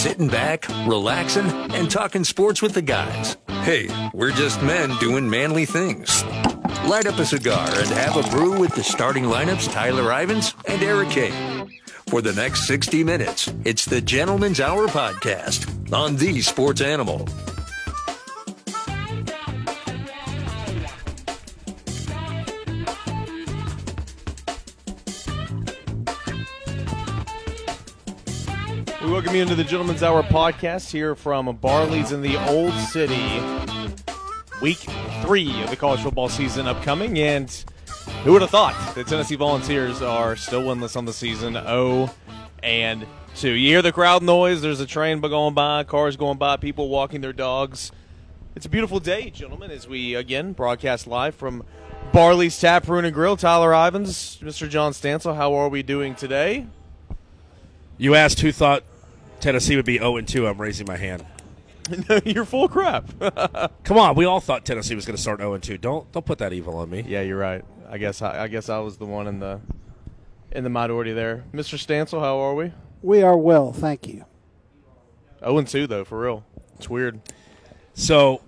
sitting back, relaxing, and talking sports with the guys. Hey, we're just men doing manly things. Light up a cigar and have a brew with the starting lineups Tyler Ivens and Eric Cain. For the next 60 minutes, it's the Gentleman's Hour podcast on the Sports Animal. Welcome you into the Gentleman's Hour podcast here from Barley's in the Old City. Week three of the college football season upcoming, and who would have thought the Tennessee Volunteers are still winless on the season? Oh, and two. You hear the crowd noise. There's a train going by, cars going by, people walking their dogs. It's a beautiful day, gentlemen, as we again broadcast live from Barley's Tap Room and Grill. Tyler Ivens, Mr. John Stansel, how are we doing today? You asked who thought Tennessee would be 0 and 2. I'm raising my hand. You're full of crap. Come on, we all thought Tennessee was going to start 0 and 2. Don't don't put that evil on me. yeah, you're right. I guess I, I guess I was the one in the in the minority there. Mr. Stansel, how are we? We are well, thank you. 0 and 2 though, for real. It's weird. So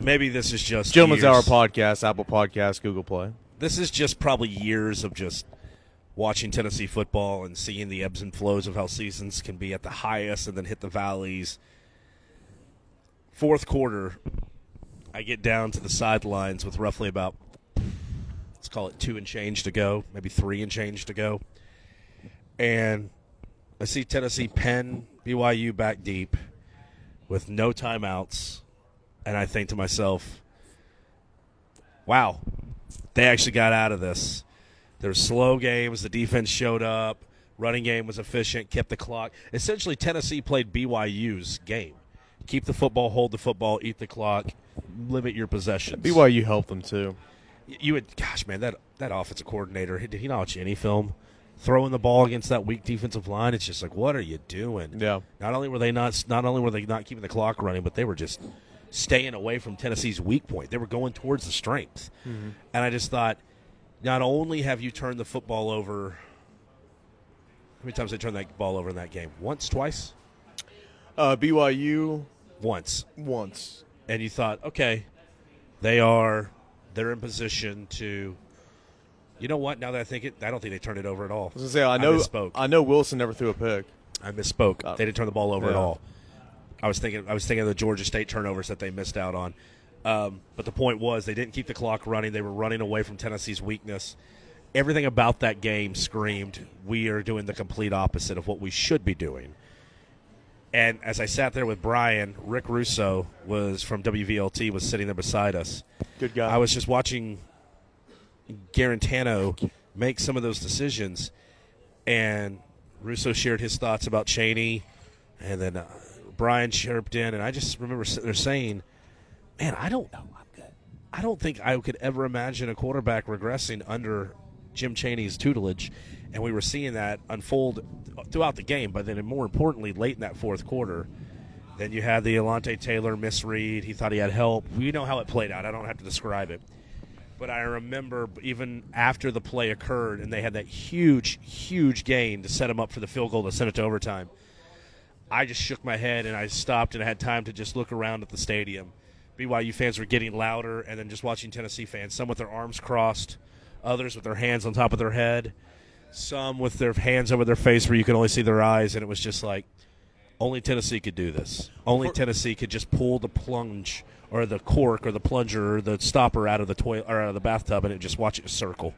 maybe this is just Gentleman's years- Hour podcast, Apple Podcast, Google Play. This is just probably years of just watching Tennessee football and seeing the ebbs and flows of how seasons can be at the highest and then hit the valleys. Fourth quarter, I get down to the sidelines with roughly about let's call it two and change to go, maybe three and change to go, and I see Tennessee pen BYU back deep with no timeouts, and I think to myself, "Wow, they actually got out of this." There were slow games. The defense showed up. Running game was efficient. Kept the clock. Essentially, Tennessee played BYU's game. Keep the football, hold the football, eat the clock, limit your possessions. BYU helped them too. You would, gosh, man, that that offensive coordinator. Did he not watch any film? Throwing the ball against that weak defensive line, it's just like, what are you doing? Yeah. Not only were they not, not only were they not keeping the clock running, but they were just staying away from Tennessee's weak point. They were going towards the strength, Mm-hmm. and I just thought, not only have you turned the football over. How many times they turned that ball over in that game? Once, twice, Uh, BYU once. once. and you thought, okay, they are they're in position to. You know what? Now that I think it, I don't think they turned it over at all. I was gonna say I know misspoke. I know Wilson never threw a pick. I misspoke. Oh. they didn't turn the ball over at Yeah. all. I was thinking. I was thinking of the Georgia State turnovers that they missed out on. Um, but the point was they didn't keep the clock running. They were running away from Tennessee's weakness. Everything about that game screamed, "We are doing the complete opposite of what we should be doing." And as I sat there with Brian, Rick Russo was from WVLT was sitting there beside us. Good guy. I was just watching Guarantano make some of those decisions, and Russo shared his thoughts about Chaney, and then uh, Brian chirped in, and I just remember sitting there saying, "Man, I don't, know, I'm good. I don't think I could ever imagine a quarterback regressing under Jim Chaney's tutelage." And we were seeing that unfold throughout the game, but then more importantly, late in that fourth quarter. Then you had the Alontae Taylor misread. He thought he had help. We know how it played out. I don't have to describe it. But I remember even after the play occurred and they had that huge, huge gain to set him up for the field goal to send it to overtime, I just shook my head and I stopped and I had time to just look around at the stadium. BYU fans were getting louder and then just watching Tennessee fans, some with their arms crossed, others with their hands on top of their head, some with their hands over their face where you could only see their eyes. And it was just like, only Tennessee could do this. Only Tennessee could just pull the plunge or the cork or the plunger or the stopper out of the toilet or out of the bathtub and it just watch it circle.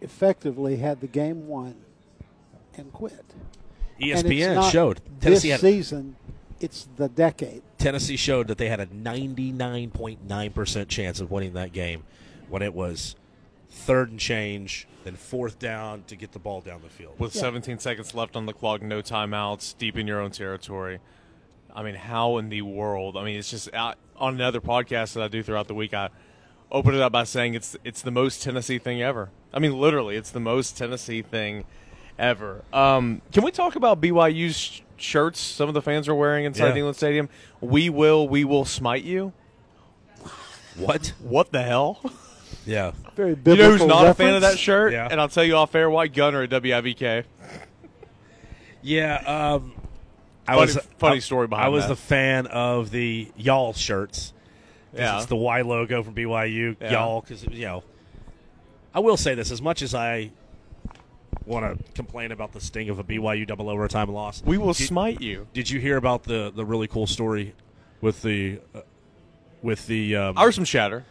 Effectively had the game won and quit. And it's ESPN not E showed Tennessee this had season. It's the decade. Tennessee showed that they had a 99.9% chance of winning that game when it was third and change, then fourth down to get the ball down the field. with 17 seconds left on the clock, no timeouts, deep in your own territory. I mean, how in the world? I mean, it's just out, on another podcast that I do throughout the week. I open it up by saying it's it's the most Tennessee thing ever. I mean, literally, it's the most Tennessee thing ever. Um, can we talk about BYU's sh- shirts? Some of the fans are wearing inside Yeah. Neyland Stadium. We will, we will smite you. What? What the hell? Yeah. Very You biblical know who's not a fan of that shirt? Yeah. And I'll tell you off air why Gunner at WIVK. Yeah. Um, I Funny- was funny I- story behind I was that. the fan of the y'all shirts. Yeah. it's the Y logo from BYU, Yeah. y'all. Because you know, I will say this: as much as I want to complain about the sting of a BYU double overtime loss, We will did, smite you. Did you hear about the the really cool story with the uh, with the um, some chatter.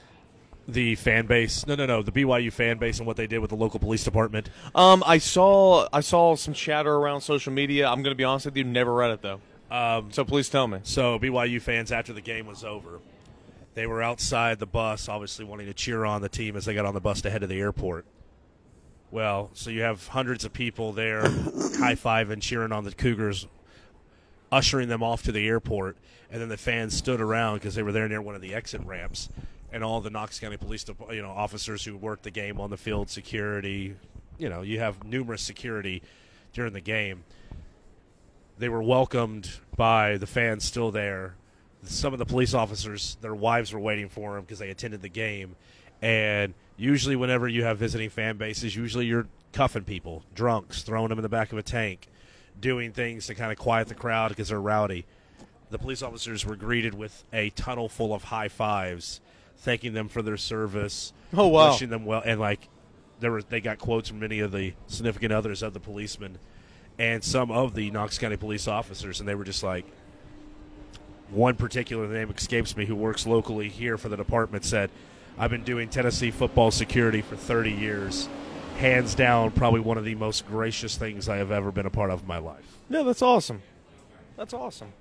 the fan base? No, no, no. The BYU fan base and what they did with the local police department. Um, I saw I saw some chatter around social media. I'm going to be honest with you, never read it though. Um, So please tell me. So BYU fans, after the game was over, they were outside the bus, obviously wanting to cheer on the team as they got on the bus to head to the airport. Well, so you have hundreds of people there, high fiving, cheering on the Cougars, ushering them off to the airport, and then the fans stood around because they were there near one of the exit ramps, and all the Knox County Police, you know, officers who worked the game on the field, security, you know, you have numerous security during the game they were welcomed by the fans still there. Some of the police officers, their wives were waiting for them because they attended the game. And usually, whenever you have visiting fan bases, usually you're cuffing people, drunks, throwing them in the back of a tank, doing things to kind of quiet the crowd because they're rowdy. The police officers were greeted with a tunnel full of high fives, thanking them for their service. Oh, wow. wishing them well, and like there were they got quotes from many of the significant others of the policemen and some of the Knox County police officers, and they were just like, one particular name escapes me who works locally here for the department said, I've been doing Tennessee football security for 30 years. Hands down, probably one of the most gracious things I have ever been a part of in my life. No, that's awesome. That's awesome.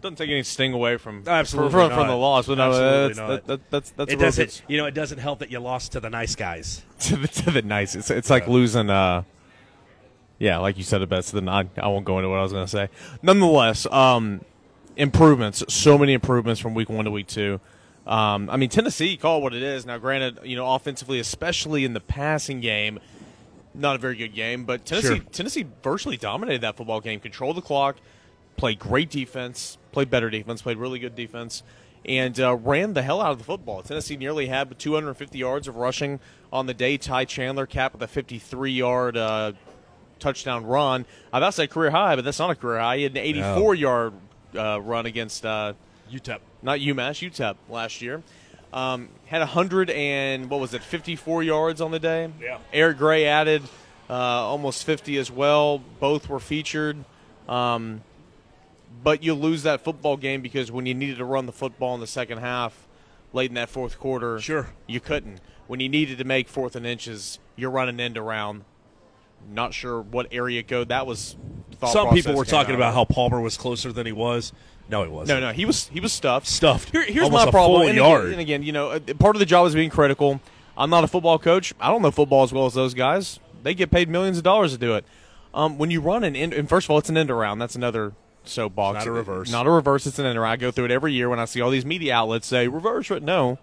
Doesn't take any sting away from Absolutely from, from not. the loss, but no, Absolutely that's. That, that, that's that's it a doesn't, good- you know, it doesn't help that you lost to the nice guys. to the to the nice. It's it's like losing. Uh, yeah, like you said it best. Then I I won't go into what I was going to say. Nonetheless, um, improvements. So many improvements from week one to week two. Um, I mean Tennessee call what it is. Now, granted, you know offensively, especially in the passing game, not a very good game. But Tennessee Sure. Tennessee virtually dominated that football game. Controlled the clock, played great defense, played better defense, played really good defense, and uh, ran the hell out of the football. Tennessee nearly had 250 yards of rushing on the day. Ty Chandler capped with a 53 yard uh, touchdown run. I about to say career high, but that's not a career high. He had an 84 yard uh, run against uh, UTEP. not UMass, UTEP last year. Um, had a hundred and what was it, 54 yards on the day. Yeah. Eric Gray added uh, almost 50 as well. Both were featured. Um, but you lose that football game because when you needed to run the football in the second half, late in that fourth quarter, Sure. you couldn't. When you needed to make fourth and inches, you're running end around. Not sure what area code that was. thought Some people were talking out about how Palmer was closer than he was. No, he wasn't. No, no, he was he was stuffed. Stuffed. Here, here's Almost my problem. and, yard. Again, and again, you know, uh, part of the job is being critical. I'm not a football coach. I don't know football as well as those guys. They get paid millions of dollars to do it. Um, when you run an end, and first of all, it's an end around. That's another soapbox. Not a reverse. Not a reverse. It's an end around. I go through it every year when I see all these media outlets say reverse. Right? No,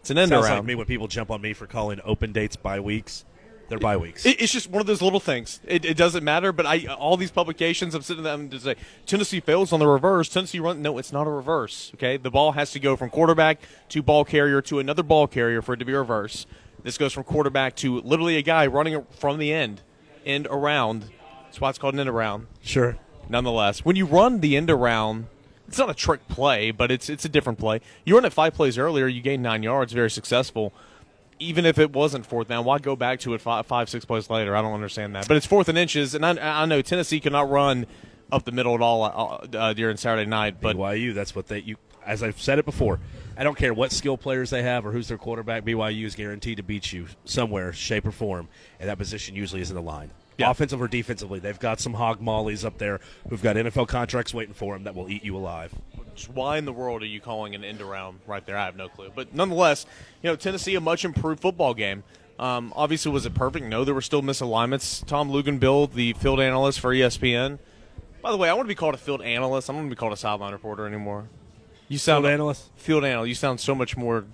it's an end Sounds around. like me when people jump on me for calling open dates by weeks. They're by weeks. It, it's just one of those little things. It, it doesn't matter. But I, all these publications, I'm sitting them to say Tennessee fails on the reverse. Tennessee run. No, it's not a reverse. Okay, the ball has to go from quarterback to ball carrier to another ball carrier for it to be reverse. This goes from quarterback to literally a guy running from the end, end around. That's why it's called an end around. sure. Nonetheless, when you run the end around, it's not a trick play, but it's it's a different play. You run it five plays earlier, you gain nine yards, very successful. Even if it wasn't fourth down, why go back to it five, five six plays later? I don't understand that. But it's fourth and inches, and I, I know Tennessee cannot run up the middle at all uh, uh, during Saturday night. But BYU, that's what they you. As I've said it before, I don't care what skill players they have or who's their quarterback. BYU is guaranteed to beat you somewhere, shape or form, and that position usually is in the line. Yeah. Offensive or defensively, they've got some hog mollies up there who've got NFL contracts waiting for them that will eat you alive. Why in the world are you calling an end around right there? I have no clue. But nonetheless, you know, Tennessee a much improved football game. Um, obviously, was it perfect? No, there were still misalignments. Tom Luginbill, the field analyst for ESPN. By the way, I want to be called a field analyst. I'm going to be called a sideline reporter anymore. You sound Field analyst? Field analyst. You sound so much more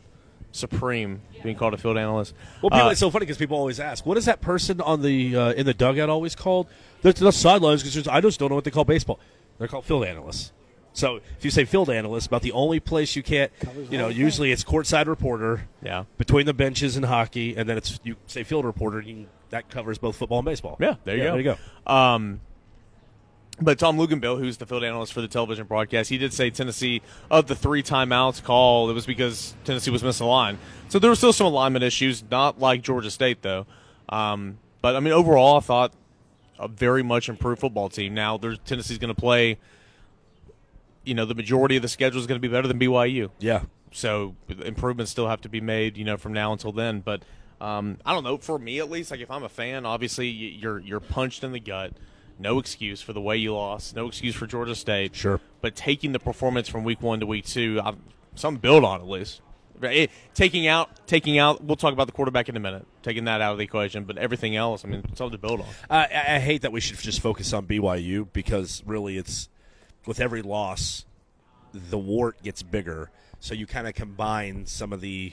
supreme being called a field analyst. Well, people, Uh, it's so funny because people always ask, "What is that person on the uh, in the dugout always called?" They're the sidelines because I just don't know what they call baseball. They're called field analysts. So if you say field analyst, about the only place you can't, you know, usually it's courtside reporter. Yeah. Between the benches in hockey, and then it's you say field reporter. You that covers both football and baseball. Yeah, there you Yeah, go. There you go. Um, But Tom Luginbill, who's the field analyst for the television broadcast, he did say Tennessee of the three timeouts call it was because Tennessee was misaligned. So there were still some alignment issues, not like Georgia State though. Um, but I mean, overall, I thought a very much improved football team. Now, there's Tennessee's going to play. You know, the majority of the schedule is going to be better than BYU. Yeah. So improvements still have to be made, you know, from now until then. But um, I don't know. For me, at least, like if I'm a fan, obviously you're you're punched in the gut. No excuse for the way you lost. No excuse for Georgia State. Sure. But taking the performance from week one to week two, I've, something build on at least. It, eh, taking out, taking out. We'll talk about the quarterback in a minute. Taking that out of the equation, but everything else, I mean, something to build on. I, I hate that we should just focus on BYU because really, it's with every loss, the wart gets bigger. So you kind of combine some of the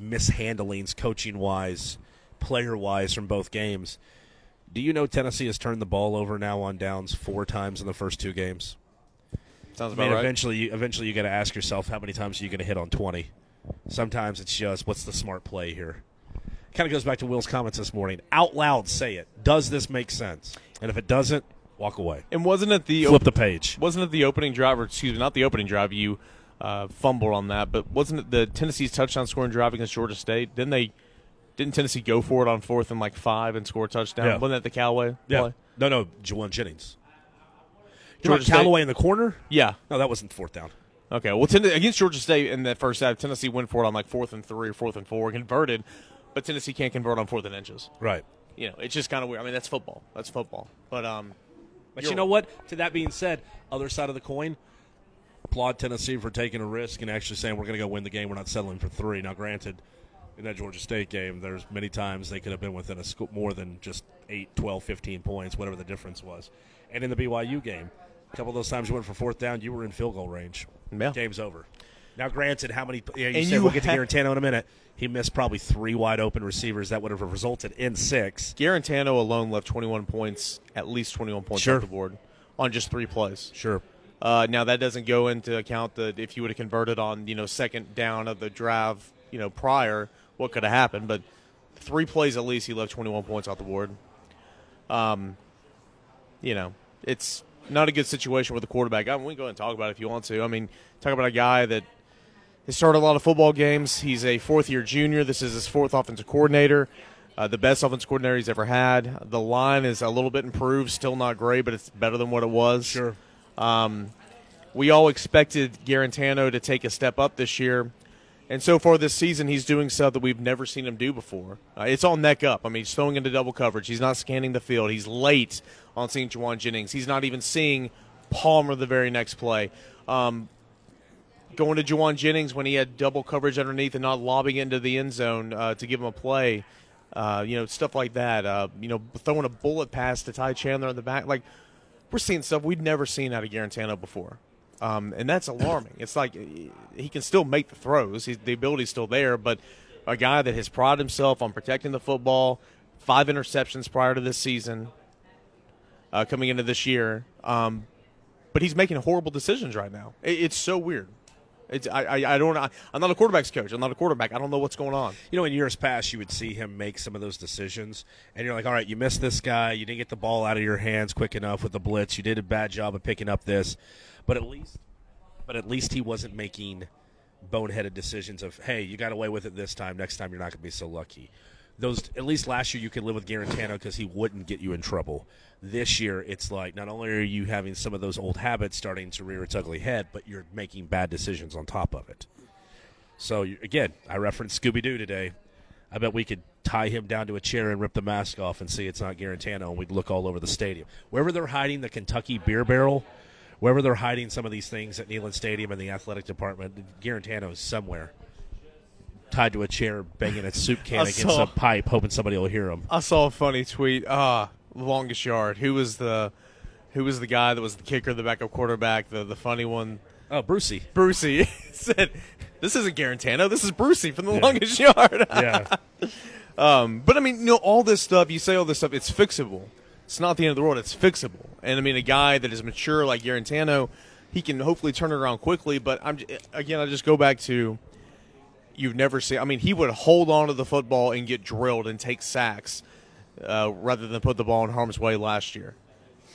mishandlings, coaching wise, player wise, from both games. Do you know Tennessee has turned the ball over now on downs four times in the first two games? Sounds I about mean, right. eventually, you, eventually, you got to ask yourself how many times are you going to hit on twenty. Sometimes it's just what's the smart play here. Kind of goes back to Will's comments this morning. Out loud, say it. Does this make sense? And if it doesn't, walk away. And wasn't it the Flip the page. wasn't it the opening drive, or excuse me, not the opening drive? You uh, fumbled on that, but wasn't it the Tennessee's touchdown scoring drive against Georgia State? Didn't they? Didn't Tennessee go for it on fourth and like five and score a touchdown? Yeah. Wasn't that the Callaway Yeah. play? No, no, Jawan Jennings. Georgia Callaway in the corner? Yeah. No, that wasn't fourth down. Okay. Well, Ten- against Georgia State in the first half, Tennessee went for it on like fourth and three or fourth and four, converted, but Tennessee can't convert on fourth and inches. Right. You know, it's just kind of weird. I mean, that's football. That's football. But um, But you know what? To that being said, other side of the coin, applaud Tennessee for taking a risk and actually saying we're going to go win the game. We're not settling for three. Now, granted, in that Georgia State game, there's many times they could have been within a sco- more than just 8, 12, 15 points, whatever the difference was. And in the BYU game, a couple of those times you went for fourth down, you were in field goal range. Yeah. Game's over. Now, granted, how many? Yeah, you And said you we'll get to Guarantano in a minute. He missed probably three wide open receivers that would have resulted in six. Guarantano alone left 21 points, at least 21 points Sure. off the board on just three plays. Sure. Uh, now that doesn't go into account that if you would have converted on you know second down of the drive you know prior, what could have happened? But three plays at least, he left 21 points off the board. Um, you know, it's not a good situation with the quarterback. I mean, we can go ahead and talk about it if you want to. I mean, talk about a guy that has started a lot of football games. He's a fourth year junior. This is his fourth offensive coordinator. Uh, the best offensive coordinator he's ever had. The line is a little bit improved, still not great, but it's better than what it was. Sure. Um, we all expected Guarantano to take a step up this year, and so far this season, he's doing stuff that we've never seen him do before. Uh, it's all neck up. I mean, he's throwing into double coverage. He's not scanning the field. He's late on seeing Jawan Jennings. He's not even seeing Palmer the very next play. Um, going to Jawan Jennings when he had double coverage underneath and not lobbing into the end zone uh, to give him a play. Uh, you know, stuff like that. Uh, you know, throwing a bullet pass to Ty Chandler in the back. Like, we're seeing stuff we'd never seen out of Guarantano before. Um, and that's alarming. It's like he can still make the throws. He's, the ability's still there, but a guy that has prided himself on protecting the football, five interceptions prior to this season, uh, coming into this year. Um, but he's making horrible decisions right now. It, it's so weird. It's I, I, I don't I, I'm not a quarterbacks coach. I'm not a quarterback. I don't know what's going on. You know, in years past, you would see him make some of those decisions, and you're like, all right, you missed this guy. You didn't get the ball out of your hands quick enough with the blitz. You did a bad job of picking up this, but at least, but at least he wasn't making boneheaded decisions of, hey, you got away with it this time. Next time, you're not going to be so lucky. Those at least last year you could live with Guarantano because he wouldn't get you in trouble. This year, it's like not only are you having some of those old habits starting to rear its ugly head, but you're making bad decisions on top of it. So again, I referenced Scooby Doo today. I bet we could tie him down to a chair and rip the mask off and see it's not Guarantano, and we'd look all over the stadium. Wherever they're hiding the Kentucky beer barrel, wherever they're hiding some of these things at Neyland Stadium and the athletic department, Guarantano is somewhere tied to a chair, banging a soup can against saw- a pipe, hoping somebody will hear him. I saw a funny tweet. Ah, longest yard. Who was the who was the guy that was the kicker, the backup quarterback, the the funny one? Oh, Brucey. Brucey said, "This isn't Guarantano. This is Brucey from the longest yard." Yeah. Um, but I mean, you know, all this stuff. You say all this stuff. It's fixable. It's not the end of the world. It's fixable. And I mean, a guy that is mature like Guarantano, he can hopefully turn it around quickly. But I'm again, I just go back to you've never seen. I mean, he would hold on to the football and get drilled and take sacks uh, rather than put the ball in harm's way last year.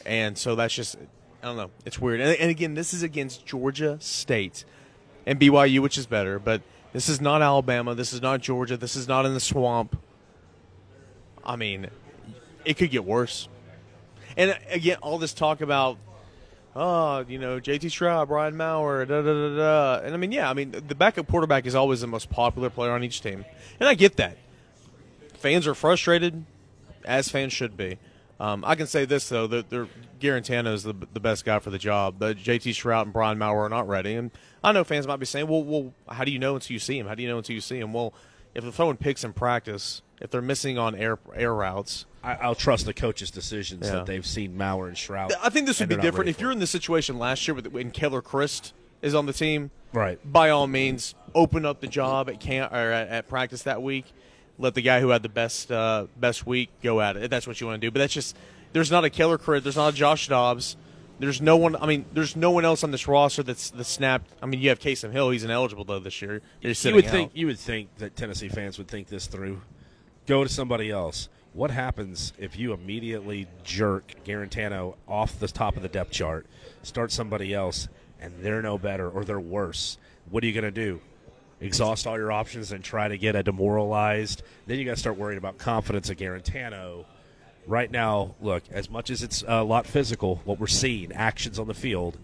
And so that's just I don't know. It's weird. And, and again, this is against Georgia State and BYU, which is better, but this is not Alabama. This is not Georgia. This is not in the swamp. I mean, it could get worse. And again, all this talk about, oh, you know, JT Shrout, Brian Maurer, da da da da. And I mean, yeah, I mean, the backup quarterback is always the most popular player on each team. And I get that. Fans are frustrated, as fans should be. Um, I can say this though that they're, Guarantano is the, the best guy for the job. But JT Shrout and Brian Maurer are not ready, and I know fans might be saying, "Well, well, how do you know until you see him? How do you know until you see him?" Well, if they're throwing picks in practice, if they're missing on air air routes, I, I'll trust the coaches' decisions Yeah. that they've seen Maurer and Shrout. I think this would be different if you're in the situation last year with when Keller Chryst is on the team. right. By all means, open up the job at camp or at, at practice that week. Let the guy who had the best uh, best week go at it. If that's what you want to do. But that's just there's not a Keller Chryst. There's not a Josh Dobbs. There's no one. I mean, there's no one else on this roster that's the snapped. I mean, you have Casey Hill. He's ineligible though this year. He's You would out. think you would think that Tennessee fans would think this through. Go to somebody else. What happens if you immediately jerk Guarantano off the top of the depth chart, start somebody else, and they're no better or they're worse? What are you going to do? Exhaust all your options and try to get a demoralized. Then you got to start worrying about confidence of Guarantano. Right now, look, as much as it's a lot physical, what we're seeing, actions on the field,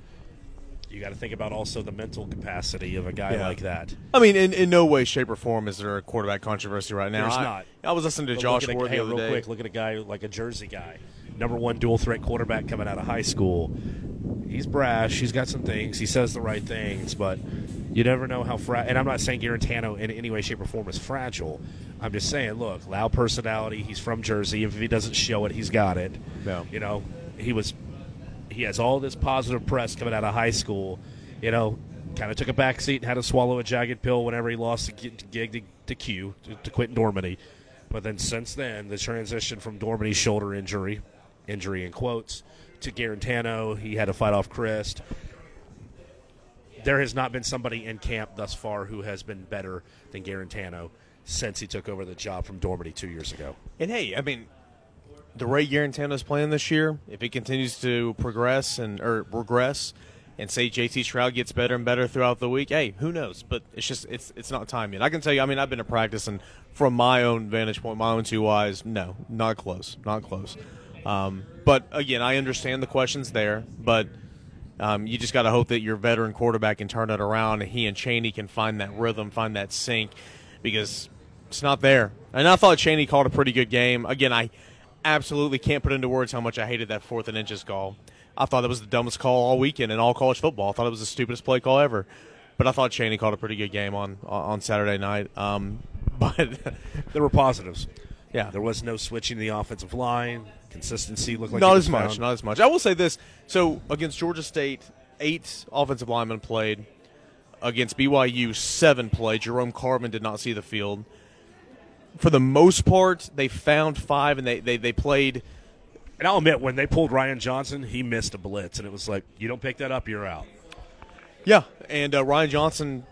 you got to think about also the mental capacity of a guy Yeah. like that. I mean, in, in no way, shape, or form is there a quarterback controversy right now. There's I, not. I was listening to But Josh Ward hey, the other real day. quick, look at a guy like a Jersey guy, number one dual threat quarterback coming out of high school. He's brash. He's got some things. He says the right things, but you never know how fragile. And I'm not saying Guarantano in any way, shape, or form is fragile. I'm just saying, look, loud personality. He's from Jersey. If he doesn't show it, he's got it. Yeah. You know, he was. He has all this positive press coming out of high school. You know, kind of took a back seat and had to swallow a jagged pill whenever he lost the gig to, to Q to, to Quinten Dormady. But then since then, the transition from Dormady's shoulder injury, injury in quotes, to Guarantano, he had to fight off Chryst. There has not been somebody in camp thus far who has been better than Guarantano since he took over the job from Dormady two years ago. And hey, I mean, the Ray is playing this year, if he continues to progress and or regress, and say JT Shrout gets better and better throughout the week, hey, who knows? But it's just it's it's not time yet. I can tell you. I mean, I've been to practice, and from my own vantage point, my own two eyes, no, not close, not close. Um, but again, I understand the questions there, but. Um, you just got to hope that your veteran quarterback can turn it around, and he and Chaney can find that rhythm, find that sync, because it's not there. And I thought Chaney called a pretty good game. Again, I absolutely can't put into words how much I hated that fourth and inches call. I thought that was the dumbest call all weekend in all college football. I thought it was the stupidest play call ever. But I thought Chaney called a pretty good game on on Saturday night. Um, but There were positives. yeah, There was no switching the offensive line. Consistency look like not was as much. found. Not as much. I will say this: so against Georgia State, eight offensive linemen played. Against BYU, seven played. Jerome Carvin did not see the field. For the most part, they found five, and they, they, they played. And I'll admit, when they pulled Ryan Johnson, he missed a blitz, and it was like, you don't pick that up, you're out. Yeah, and uh, Ryan Johnson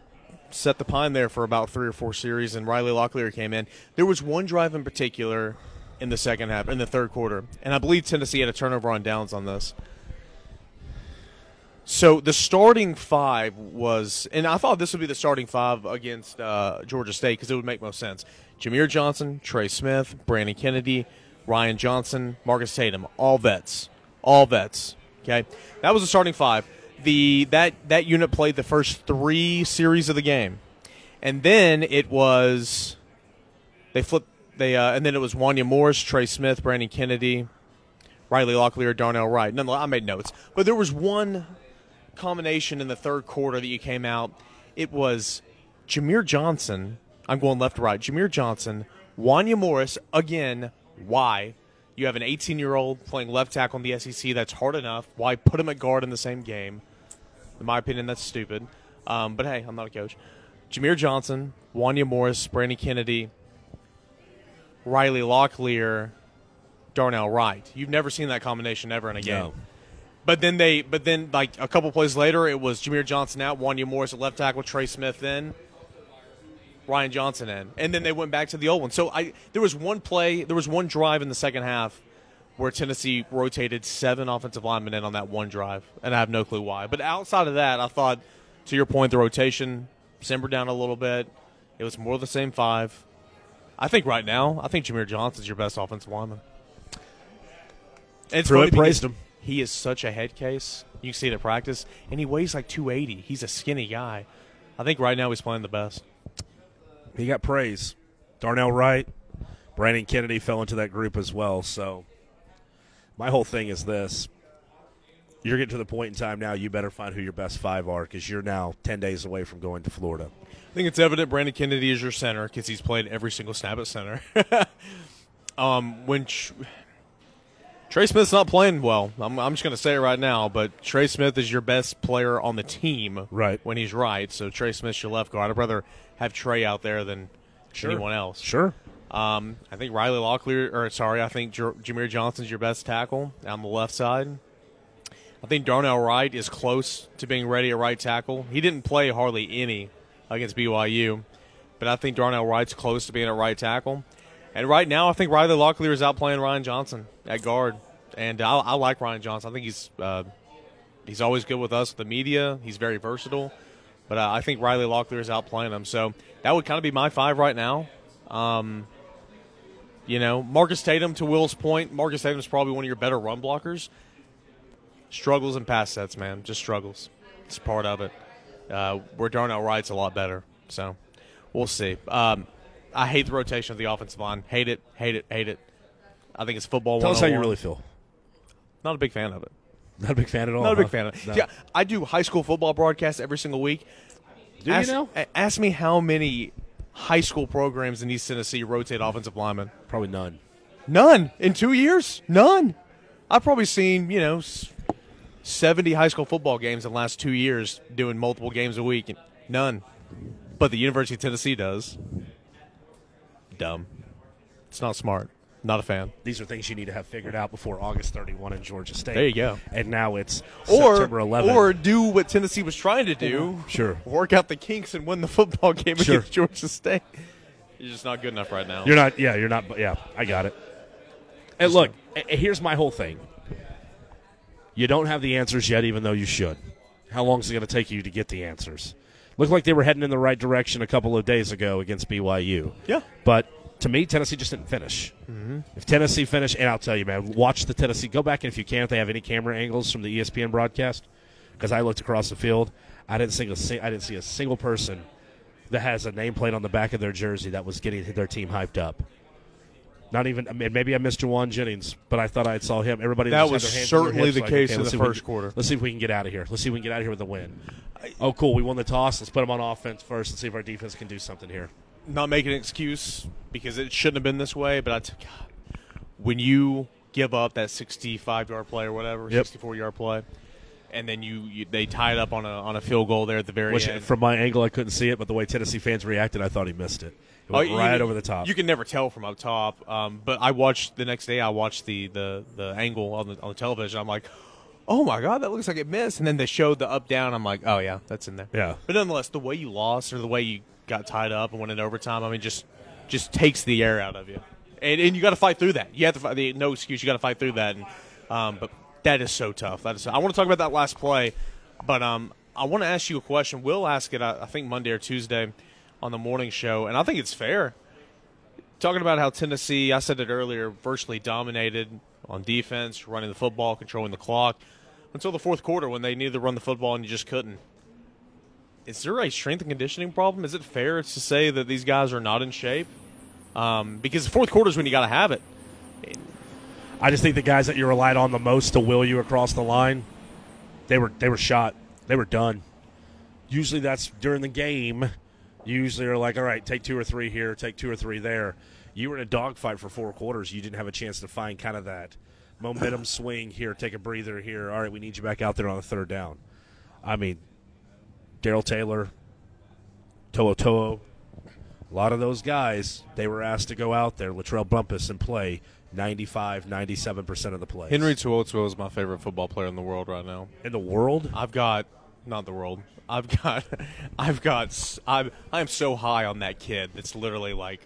set the pine there for about three or four series, and Riley Locklear came in. There was one drive in particular in the second half, in the third quarter, and I believe Tennessee had a turnover on downs on this. So the starting five was, and I thought this would be the starting five against uh, Georgia State because it would make most sense. Jahmir Johnson, Trey Smith, Brandon Kennedy, Ryan Johnson, Marcus Tatum, all vets, all vets. Okay, that was the starting five. The that that unit played the first three series of the game, and then it was they flipped they uh, and then it was Wanya Morris, Trey Smith, Brandon Kennedy, Riley Locklear, Darnell Wright. None, I made notes, but there was one combination in the third quarter that you came out. It was Jahmir Johnson. I'm going left to right. Jahmir Johnson, Wanya Morris again. Why? You have an 18 year old playing left tackle in the SEC. That's hard enough. Why put him at guard in the same game? In my opinion, that's stupid. Um, but hey, I'm not a coach. Jahmir Johnson, Wanya Morris, Brandon Kennedy, Riley Locklear, Darnell Wright. You've never seen that combination ever in a game. No. But then they, but then like a couple plays later, it was Jahmir Johnson out, Wanya Morris at left tackle, Trey Smith in, Ryan Johnson in, and then they went back to the old one. So I, there was one play, there was one drive in the second half where Tennessee rotated seven offensive linemen in on that one drive, and I have no clue why. But outside of that, I thought, to your point, the rotation simmered down a little bit. It was more of the same five. I think right now, I think Jahmir Johnson's your best offensive lineman. It's Pruitt praised him. He is such a head case. You can see it at practice, and he weighs like 280. He's a skinny guy. I think right now he's playing the best. He got praise. Darnell Wright, Brandon Kennedy fell into that group as well. So, my whole thing is this: you're getting to the point in time now. You better find who your best five are because you're now ten days away from going to Florida. I think it's evident Brandon Kennedy is your center because he's played every single snap at center. um, when Tr- Trey Smith's not playing well, I'm, I'm just going to say it right now, but Trey Smith is your best player on the team Right. when he's right. So Trey Smith's your left guard. I'd rather have Trey out there than anyone else. Sure. Um, I think Riley Locklear, or sorry, I think J- Jahmir Johnson's your best tackle on the left side. I think Darnell Wright is close to being ready at right tackle. He didn't play hardly any against BYU, but I think Darnell Wright's close to being at right tackle. And right now, I think Riley Locklear is out playing Ryan Johnson at guard, and I, I like Ryan Johnson. I think he's uh, he's always good with us, the media. He's very versatile, but uh, I think Riley Locklear is out playing him. So that would kind of be my five right now. Um, you know, Marcus Tatum, to Will's point, Marcus Tatum is probably one of your better run blockers. Struggles in pass sets, man. Just struggles. It's part of it. Uh, where Darnell Wright's a lot better. So we'll see. Um, I hate the rotation of the offensive line. Hate it, hate it, hate it. I think it's football. Tell us how you really feel. Not a big fan of it. Not a big fan at all. Not a huh? big fan of it. No. Yeah, I do high school football broadcasts every single week. Do ask, you know? Ask me how many high school programs in East Tennessee rotate offensive linemen. Probably none. None in two years. None. I've probably seen you know s- seventy high school football games in the last two years, doing multiple games a week. None. But the University of Tennessee does. Dumb. It's not smart. Not a fan. These are things you need to have figured out before August 31 in Georgia State. There you go. And now it's Or September 11. or do what Tennessee was trying to do. Sure. Work out the kinks and win the football game Sure. against Georgia State. You're just not good enough right now. You're not. Yeah, you're not. but Yeah, I got it. And look, here's my whole thing. You don't have the answers yet, even though you should. How long is it going to take you to get the answers? Looked like they were heading in the right direction a couple of days ago against BYU. yeah. But to me, Tennessee just didn't finish. Mm-hmm. If Tennessee finished, and I'll tell you, man, watch the Tennessee. Go back and if you can, if they have any camera angles from the ESPN broadcast, because I looked across the field, I didn't see a I didn't see a single person that has a nameplate on the back of their jersey that was getting their team hyped up. Not even maybe I missed Jawan Jennings, but I thought I saw him. Everybody That was their hands on their certainly the like, case okay, in the first can- quarter. Let's see if we can get out of here. Let's see if we can get out of here with a win. Oh, cool! We won the toss. Let's put them on offense first and see if our defense can do something here. not making an excuse because it shouldn't have been this way, but I t- God, when you give up that 65 yard play or whatever, Yep. 64 yard play, and then you, you they tie it up on a on a field goal there at the very Which, end. from my angle, I couldn't see it, but the way Tennessee fans reacted, I thought he missed it. Oh, you- right over the top. You can never tell from up top. Um, but I watched the next day. I watched the the, the angle on the on the television. I'm like, oh my god, that looks like it missed. And then they showed the up down. I'm like, oh yeah, that's in there. Yeah. But nonetheless, the way you lost or the way you got tied up and went in overtime, I mean, just just takes the air out of you. And, and you got to fight through that. You have to fight. the- No excuse. You got to fight through that. And, um, but that is so tough. That is. I want to talk about that last play, but um, I want to ask you a question. We'll ask it. I, I think Monday or Tuesday on the morning show, and I think it's fair talking about how Tennessee, I said it earlier, virtually dominated on defense, running the football, controlling the clock until the fourth quarter when they needed to run the football and you just couldn't. Is there a strength and conditioning problem? Is it fair to say that these guys are not in shape? Um, because the fourth quarter is when you got to have it. I just think the guys that you relied on the most to will you across the line, they were they were shot. They were done. Usually that's during the game. You usually are like, all right, take two or three here, take two or three there. You were in a dogfight for four quarters. You didn't have a chance to find kind of that momentum swing here, take a breather here. All right, we need you back out there on the third down. I mean, Darrell Taylor, To'o To'o, a lot of those guys, they were asked to go out there, Latrell Bumphus, and play 95, 97% of the plays. Henry To'o To'o is my favorite football player in the world right now. in the world? I've got not the world. I've got I've got I'm I'm so high on that kid that's literally like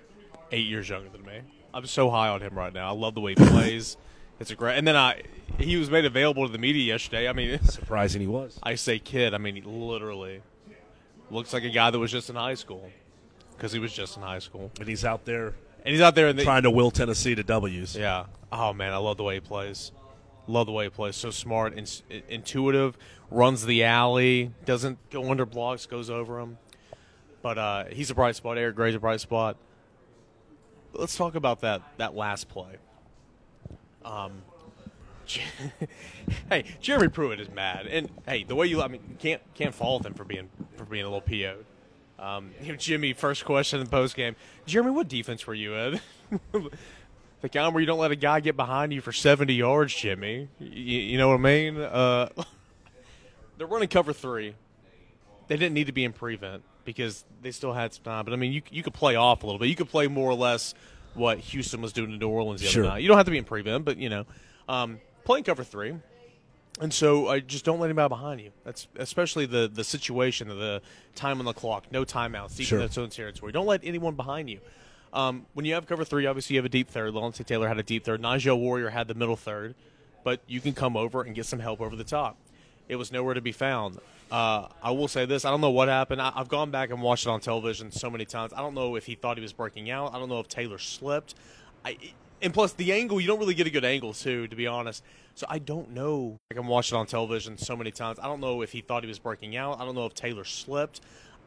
8 years younger than me. I'm so high on him right now. I love the way he plays. It's a great. And then I, he was made available to the media yesterday. I mean, Surprising he was. I say kid. I mean, he literally looks like a guy that was just in high school because he was just in high school, And he's out there and he's out there in the trying to will Tennessee to W's. Yeah. Oh man, I love the way he plays. Love the way he plays. So smart, and intuitive, runs the alley, doesn't go under blocks, goes over them. But uh, he's a bright spot. Eric Gray's a bright spot. Let's talk about that that last play. Um, hey, Jeremy Pruitt is mad, and hey, the way you I mean, can't can't fault him for being for being a little PO'd. Um, you know, Jimmy, first question in the post game. Jeremy, what defense were you in? the kind where you don't let a guy get behind you for 70 yards, Jimmy. You, you know what I mean? Uh, they're running cover three. They didn't need to be in prevent because they still had some time. But I mean, you you could play off a little bit. You could play more or less what Houston was doing to New Orleans the Sure. other night. You don't have to be in prevent, but you know, um, playing cover three. And so I just don't let anybody behind you. That's especially the the situation of the time on the clock, no timeouts, deep Sure. in its own territory. Don't let anyone behind you. Um, when you have cover three, obviously you have a deep third. Lawrence Taylor had a deep third. Nigel Warrior had the middle third, but you can come over and get some help over the top. It was nowhere to be found. Uh, I will say this: I don't know what happened. I, I've gone back and watched it on television so many times. I don't know if he thought he was breaking out. I don't know if Taylor slipped. I, and plus the angle, you don't really get a good angle too, to be honest. So I don't know. I can watch it on television so many times. I don't know if he thought he was breaking out. I don't know if Taylor slipped.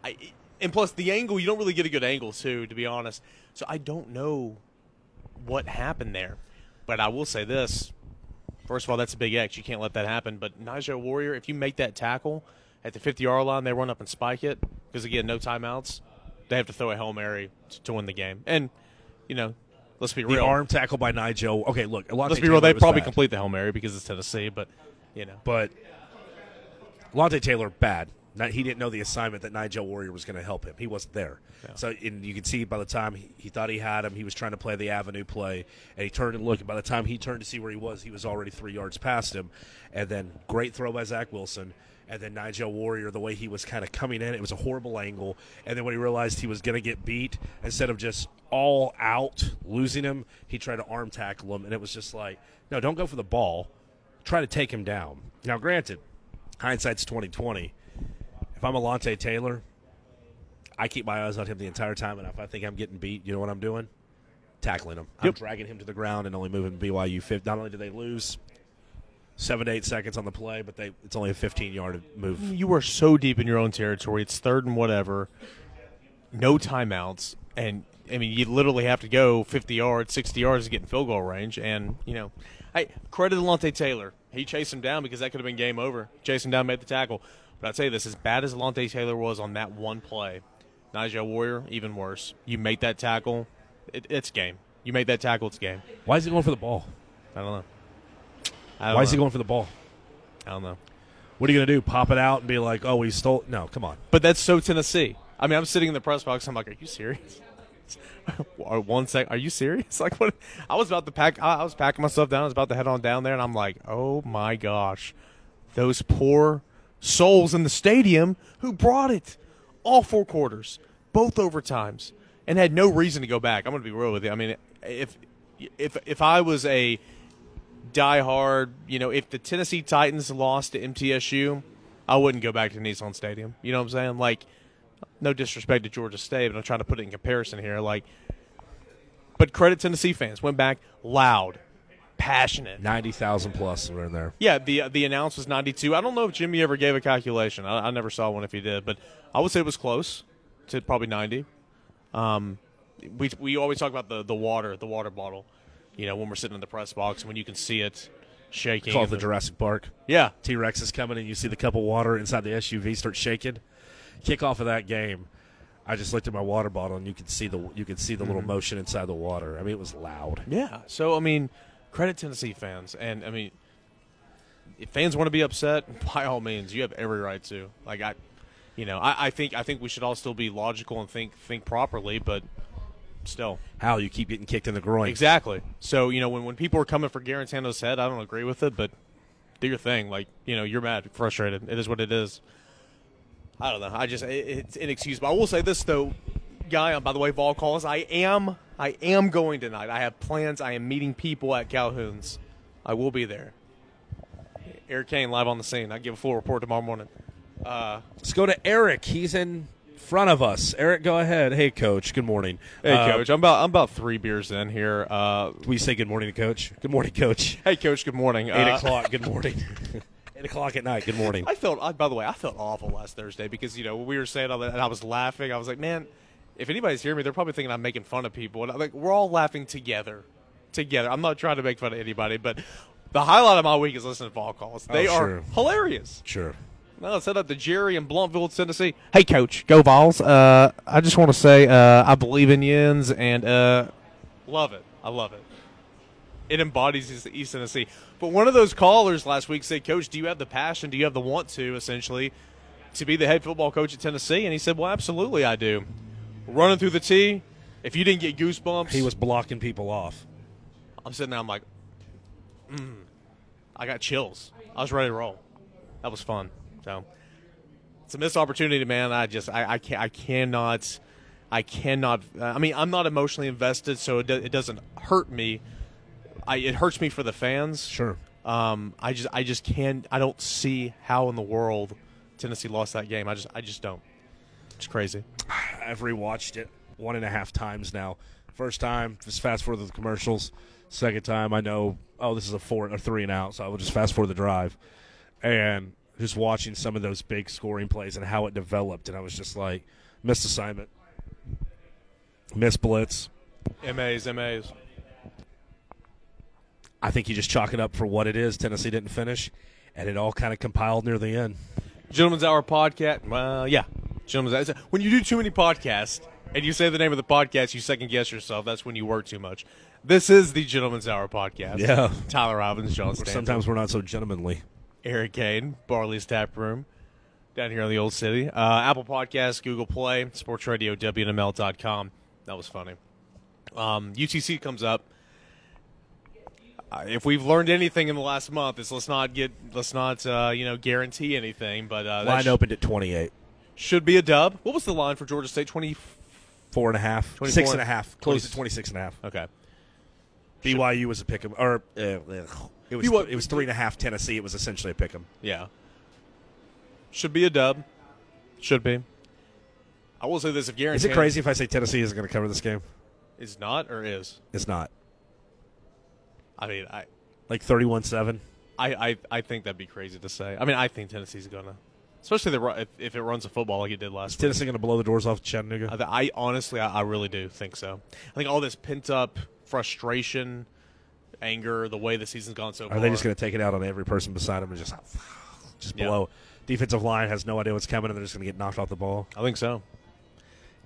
I, and plus the angle, you don't really get a good angle too, to be honest. So I don't know what happened there. But I will say this: first of all, that's a big X. You can't let that happen. But Nigel Warrior, if you make that tackle at the 50 yard line, they run up and spike it because again, no timeouts. They have to throw a hail mary to, to win the game. And you know, let's be The real. The arm tackle by Nigel. Okay, look, Alontae let's be real. They probably bad. complete the hail mary because it's Tennessee. But you know, But Lante Taylor, bad. Not, he didn't know the assignment that Nigel Warrior was going to help him. He wasn't there. So, and you can see by the time he, he thought he had him, he was trying to play the avenue play, and he turned and looked. And by the time he turned to see where he was, he was already three yards past him. And then great throw by Zach Wilson. And then Nigel Warrior, the way he was kind of coming in, it was a horrible angle. And then when he realized he was going to get beat, instead of just all out losing him, he tried to arm tackle him, and it was just like, no, don't go for the ball try to take him down. Now, granted, hindsight's twenty twenty. If I'm Alontae Taylor, I keep my eyes on him the entire time, and if I think I'm getting beat, you know what I'm doing? Tackling him. I'm dragging him to the ground and only moving BYU. Fifth. Not only do they lose seven to eight seconds on the play, but they it's only a 15 yard move. you are so deep in your own territory. It's third and whatever. No timeouts, and I mean you literally have to go 50 yards, 60 yards to get in field goal range. And you know, I credit Alontae Taylor. He chased him down because that could have been game over. Chased him down, made the tackle. But I'd say this: as bad as Alontae Taylor was on that one play, Nigel Warrior even worse. You make that tackle, it, it's game. You make that tackle, it's game. Why is he going for the ball? I don't know. I don't Why is he going for the ball? I don't know. What are you going to do? Pop it out and be like, "Oh, he stole"? No, come on. But that's so Tennessee. I mean, I'm sitting in the press box. I'm like, are you serious? One sec. Are you serious? Like what? I was about to pack. I I was packing myself down. I was about to head on down there, and I'm like, oh my gosh, those poor souls in the stadium who brought it all four quarters, both overtimes, and had no reason to go back. I'm going to be real with you. I mean, if if if I was a diehard, you know, if the Tennessee Titans lost to MTSU, I wouldn't go back to Nissan Stadium. You know what I'm saying? Like, no disrespect to Georgia State, but I'm trying to put it in comparison here. Like, but credit Tennessee fans went back loud, passionate. Ninety thousand plus were in there. Yeah, the the announce was 92. I don't know if Jimmy ever gave a calculation. I, I never saw one if he did, but I would say it was close to probably 90. Um, we we always talk about the the water, the water bottle. You know, when we're sitting in the press box, when you can see it shaking. Called and the Jurassic Park. yeah, T Rex is coming and you see the cup of water inside the SUV start shaking. Kickoff of that game, I just looked at my water bottle and you could see the you could see the little motion inside the water. I mean, it was loud. Yeah. So I mean, credit Tennessee fans, and I mean, if fans want to be upset, by all means, you have every right to. Like I, you know, I, I think I think we should all still be logical and think think properly, but still, How you keep getting kicked in the groin? exactly. So you know, when when people are coming for Guarantano's head, I don't agree with it, but do your thing. Like you know, you're mad, frustrated. It is what it is. I don't know. I just it, it's inexcusable. I will say this though, guy. By the way, Vol calls. I am I am going tonight. I have plans. I am meeting people at Calhoun's I will be there. Eric Cain live on the scene. I give a full report tomorrow morning. Uh, Let's go to Eric. He's in front of us. Eric, go ahead. Hey, Coach. Good morning. hey, Uh, Coach. I'm about I'm about three beers in here. Uh, We say good morning to Coach. Good morning, Coach. hey, Coach. Good morning. Eight Uh, o'clock. Good morning. Eight o'clock at night. Good morning. I felt. I, by the way, I felt awful last Thursday because you know we were saying all that, and I was laughing. I was like, man, if anybody's hearing me, they're probably thinking I'm making fun of people. And I'm like, we're all laughing together, together. I'm not trying to make fun of anybody, but the highlight of my week is listening to Vol Calls. They Oh, are hilarious. Sure. Now let's head up to Jerry in Blumpville, Tennessee. Hey, Coach, go Vols. Uh, I just want to say uh, I believe in Yins and uh, love it. I love it. It embodies East- East Tennessee. But one of those callers last week said, Coach, do you have the passion? Do you have the want to, essentially, to be the head football coach at Tennessee? And he said, Well, absolutely, I do. Running through the tee. If you didn't get goosebumps, He was blocking people off. I'm sitting there. I'm like, mm, I got chills. I was ready to roll. That was fun. So it's a missed opportunity, man. I just I I, can, I cannot I cannot. I mean, I'm not emotionally invested, so it, do, it doesn't hurt me. I it hurts me for the fans. Sure. Um, I just I just can't. I don't see how in the world Tennessee lost that game. I just I just don't. It's crazy. I've rewatched it one and a half times now. First time, just fast forward the commercials. Second time, I know, oh, this is a four or three and out, so I will just fast forward the drive. And just watching some of those big scoring plays and how it developed, and I was just like, missed assignment, missed blitz. MAs MAs. I think you just chalk it up for what it is. Tennessee didn't finish, and it all kind of compiled near the end. Gentlemen's Hour podcast. Well, yeah, Gentleman's Hour. When you do too many podcasts and you say the name of the podcast, you second guess yourself. That's when you work too much. This is the Gentleman's Hour podcast. Yeah. Tyler Robbins, John Stanton, Sometimes we're not so gentlemanly. Eric Cain, Barley's Tap Room, down here in the Old City. Uh, Apple Podcasts, Google Play, Sports Radio, WNML.com. That was funny. Um, UTC comes up. Uh, if we've learned anything in the last month, is let's not get let's not uh, you know guarantee anything, but uh, Line sh- opened at 28. Should be a dub. What was the line for Georgia State? Twenty. Four and a half. 24 Six and a half. Close Twenty- to 26 and a half. Okay. BYU was a pick 'em, or uh, it was what- it was three and a half. Tennessee, it was essentially a pick 'em. Yeah. Should be a dub. Should be. I will say this: if Garen Is it crazy if I say Tennessee isn't going to cover this game? is not or is, It's not. I mean, I, Like 31-7. I, I, I think that'd be crazy to say. I mean, I think Tennessee's gonna, especially the, if, if it runs a football like it did last. Is. Tennessee going to blow the doors off Chattanooga? I, I honestly, I, I really do think so. I think all this pent up frustration, anger, the way the season's gone so far. Are they just going to take it out on every person beside them and just just Yeah. blow? Defensive line has no idea what's coming, and they're just going to get knocked off the ball. I think so.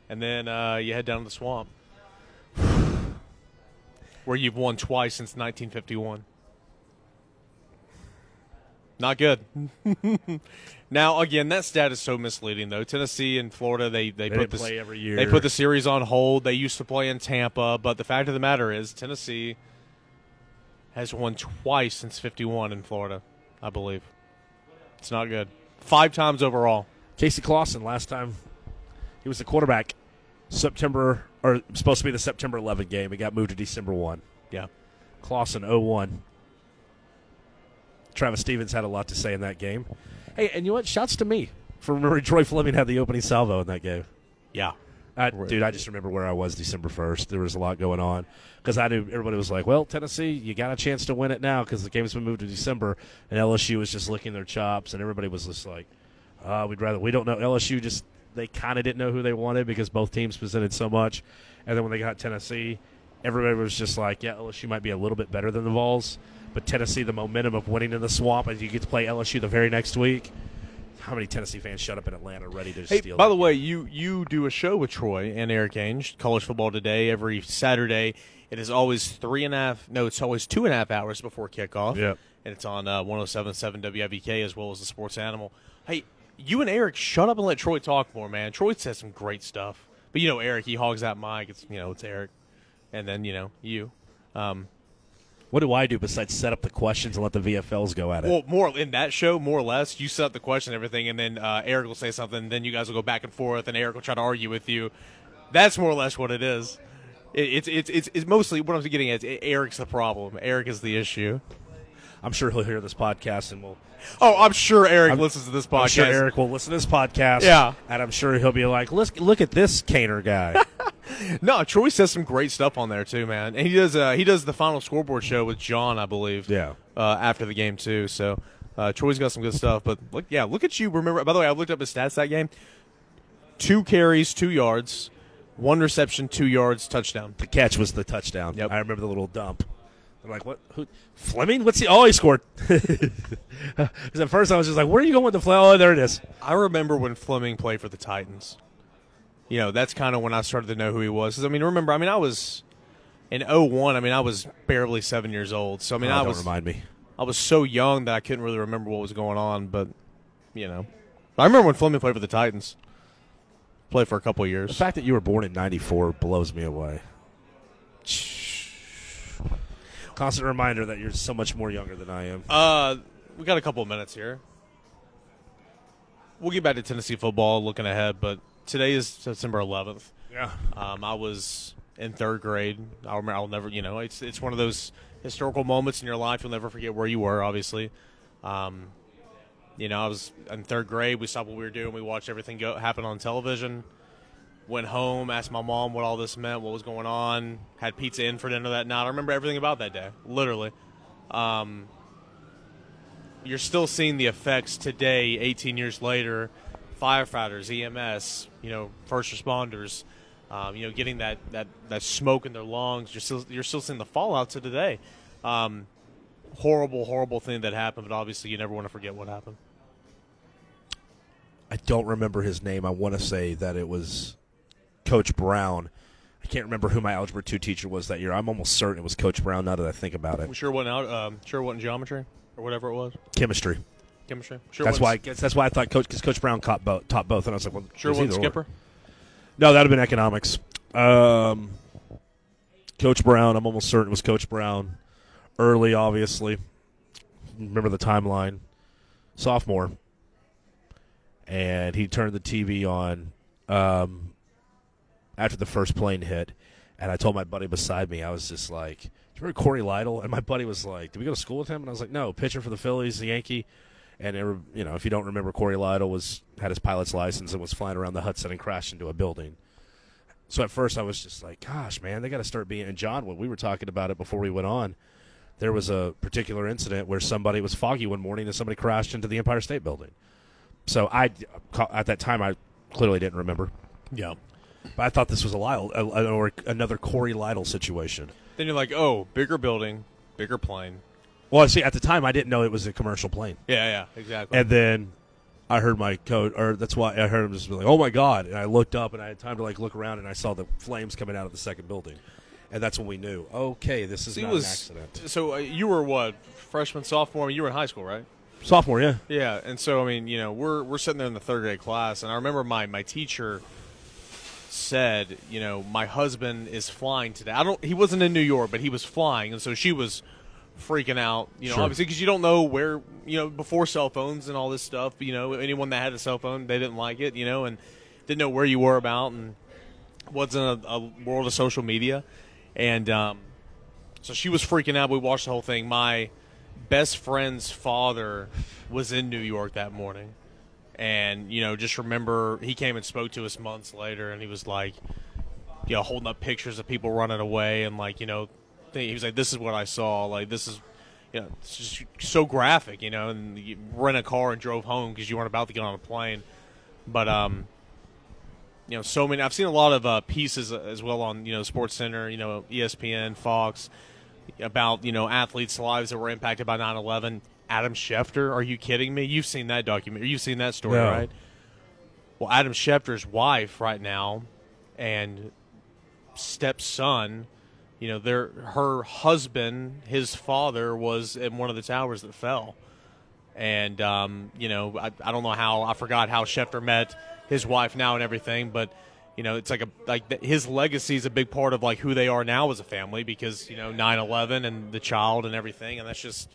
And then uh, you head down to the swamp, where you've won twice since 1951. Not good. now, again, that stat is so misleading, though. Tennessee and Florida, they they, They put didn't play every year. They put the series on hold. They used to play in Tampa, but the fact of the matter is, Tennessee has won twice since 51 in Florida, I believe. It's not good. Five times overall. Casey Clausen last time he was the quarterback. September or supposed to be the September 11 game. It got moved to December 1. Yeah. Clausen 0-1. Travis Stephens had a lot to say in that game. Hey, and you know what? Shouts to me for remembering Troy Fleming had the opening salvo in that game. Yeah. I, Dude, I just remember where I was December 1st. There was a lot going on because I knew everybody was like, well, Tennessee, you got a chance to win it now because the game's been moved to December. And LSU was just licking their chops, and everybody was just like, uh, we'd rather, we don't know. LSU just, they kind of didn't know who they wanted because both teams presented so much. And then when they got Tennessee, everybody was just like, yeah, LSU might be a little bit better than the Vols. But Tennessee, the momentum of winning in the swamp, and you get to play LSU the very next week. How many Tennessee fans shut up in Atlanta ready to Hey, steal? by the game? way, you you do a show with Troy and Eric Ainge, College Football Today, every Saturday. It is always three and a half. No, it's always two and a half hours before kickoff. Yep. and it's on uh, 107.7 WIVK as well as the Sports Animal. Hey, you and Eric, shut up and let Troy talk more, man. Troy says some great stuff, but you know Eric, he hogs that mic. It's you know it's Eric, and then you know you. Um, What do I do besides set up the questions and let the VFLs go at it? Well, more in that show, more or less, you set up the question and everything, and then uh, Eric will say something, and then you guys will go back and forth, and Eric will try to argue with you. That's more or less what it is. It, it's, it's it's it's mostly what I'm getting at. Eric's the problem. Eric is the issue. I'm sure he'll hear this podcast and will. Oh, I'm sure Eric listens to this podcast. I'm sure Eric will listen to this podcast. Yeah. and I'm sure he'll be like, "Look, look at this Caner guy." No, Troy says some great stuff on there too, man. And he does uh, he does the final scoreboard show with John, I believe. Yeah. Uh, after the game too. So uh, Troy's got some good stuff. But look, yeah, look at you. Remember, by the way, I looked up his stats that game. Two carries, two yards, one reception, two yards, touchdown. the catch was the touchdown. Yep. I remember the little dump. I'm like, what? Who? Fleming? What's he? Oh, he scored. Because at first I was just like, where are you going with the flag? Oh, there it is. I remember when Fleming played for the Titans. You know, that's kind of when I started to know who he was. 'Cause, I mean, remember, I mean, I was in 01, I mean, I was barely seven years old. So, I mean, Oh, I don't was remind me. I was so young that I couldn't really remember what was going on. But, you know, I remember when Fleming played for the Titans. Played for a couple of years. The fact that you were born in '94 blows me away. Constant reminder that you're so much more younger than I am. Uh, we got a couple of minutes here. We'll get back to Tennessee football looking ahead, but today is September 11th. Yeah. Um, I was in third grade. I'll remember. I'll never. You know, it's it's one of those historical moments in your life you'll never forget where you were. Obviously, um, you know, I was in third grade. We stopped what we were doing. We watched everything go happen on television. Went home, asked my mom what all this meant, what was going on. Had pizza in for dinner that night. I remember everything about that day, literally. Um, you're still seeing the effects today, 18 years later. Firefighters, EMS, you know, first responders, um, you know, getting that, that, that smoke in their lungs. You're still you're still seeing the fallout to today. Um, horrible, horrible thing that happened, but obviously you never want to forget what happened. I don't remember his name. I want to say that it was Coach Brown. I can't remember who my algebra two teacher was that year. I'm almost certain it was Coach Brown. Now that I think about it, sure wasn't out. Um, sure wasn't geometry or whatever it was. chemistry. Chemistry. Sure That's why. I guess that's why I thought Coach because Coach Brown caught both, taught both, and I was like, well, Sure it was wasn't either or. skipper. No, that'd have been economics. Um, Coach Brown. I'm almost certain it was Coach Brown. Early, obviously. Remember the timeline. Sophomore, and he turned the TV on um, after the first plane hit, and I told my buddy beside me, I was just like, "Do you remember Cory Lidle?" And my buddy was like, "Did we go to school with him?" And I was like, "No, pitcher for the Phillies, the Yankee." And it, you know, if you don't remember, Cory Lidle was had his pilot's license and was flying around the Hudson and crashed into a building. So at first I was just like, "Gosh, man, they got to start being." And John, when we were talking about it before we went on, there was a particular incident where somebody was foggy one morning and somebody crashed into the Empire State Building. So I, at that time, I clearly didn't remember, Yeah. But I thought this was a Lidle a, a- or another Cory Lidle situation. Then you're like, oh, bigger building, bigger plane. Well, see, at the time I didn't know it was a commercial plane. Yeah, yeah, exactly. And then I heard my coach, or that's why I heard him just be like, "Oh my god!" And I looked up, and I had time to like look around, and I saw the flames coming out of the second building, and that's when we knew, okay, this is not was an accident. so uh, you were what freshman, sophomore? You were in high school, right? Sophomore, yeah, Yeah, and so I mean, you know, we're we're sitting there in the third grade class, and I remember my my teacher said, you know, my husband is flying today. I don't. He wasn't in New York, but he was flying, and so she was freaking out. You know, Sure. obviously because you don't know where you know before cell phones and all this stuff. You know, anyone that had a cell phone, they didn't like it. You know, and didn't know where you were about, and wasn't a, a world of social media, and um, so she was freaking out. We watched the whole thing. My best friend's father was in New York that morning. And, you know, just remember he came and spoke to us months later and he was like, you know, holding up pictures of people running away and, like, you know, he was like, this is what I saw. Like, this is, you know, it's just so graphic, you know, and you rent a car and drove home because you weren't about to get on a plane. But, um, you know, so many. I've seen a lot of uh, pieces as well on you know Sports Center, you know, ESPN, Fox, about you know athletes' lives that were impacted by 9/11. Adam Schefter, are you kidding me? You've seen that documentary. You've seen that story, No. right? Well, Adam Schefter's wife right now and stepson, you know, their her husband, his father was in one of the towers that fell and um, you know I, I don't know how I forgot how Schefter met his wife now and everything, but you know it's like a like his legacy is a big part of like who they are now as a family because you know 9/11 and the child and everything, and that's just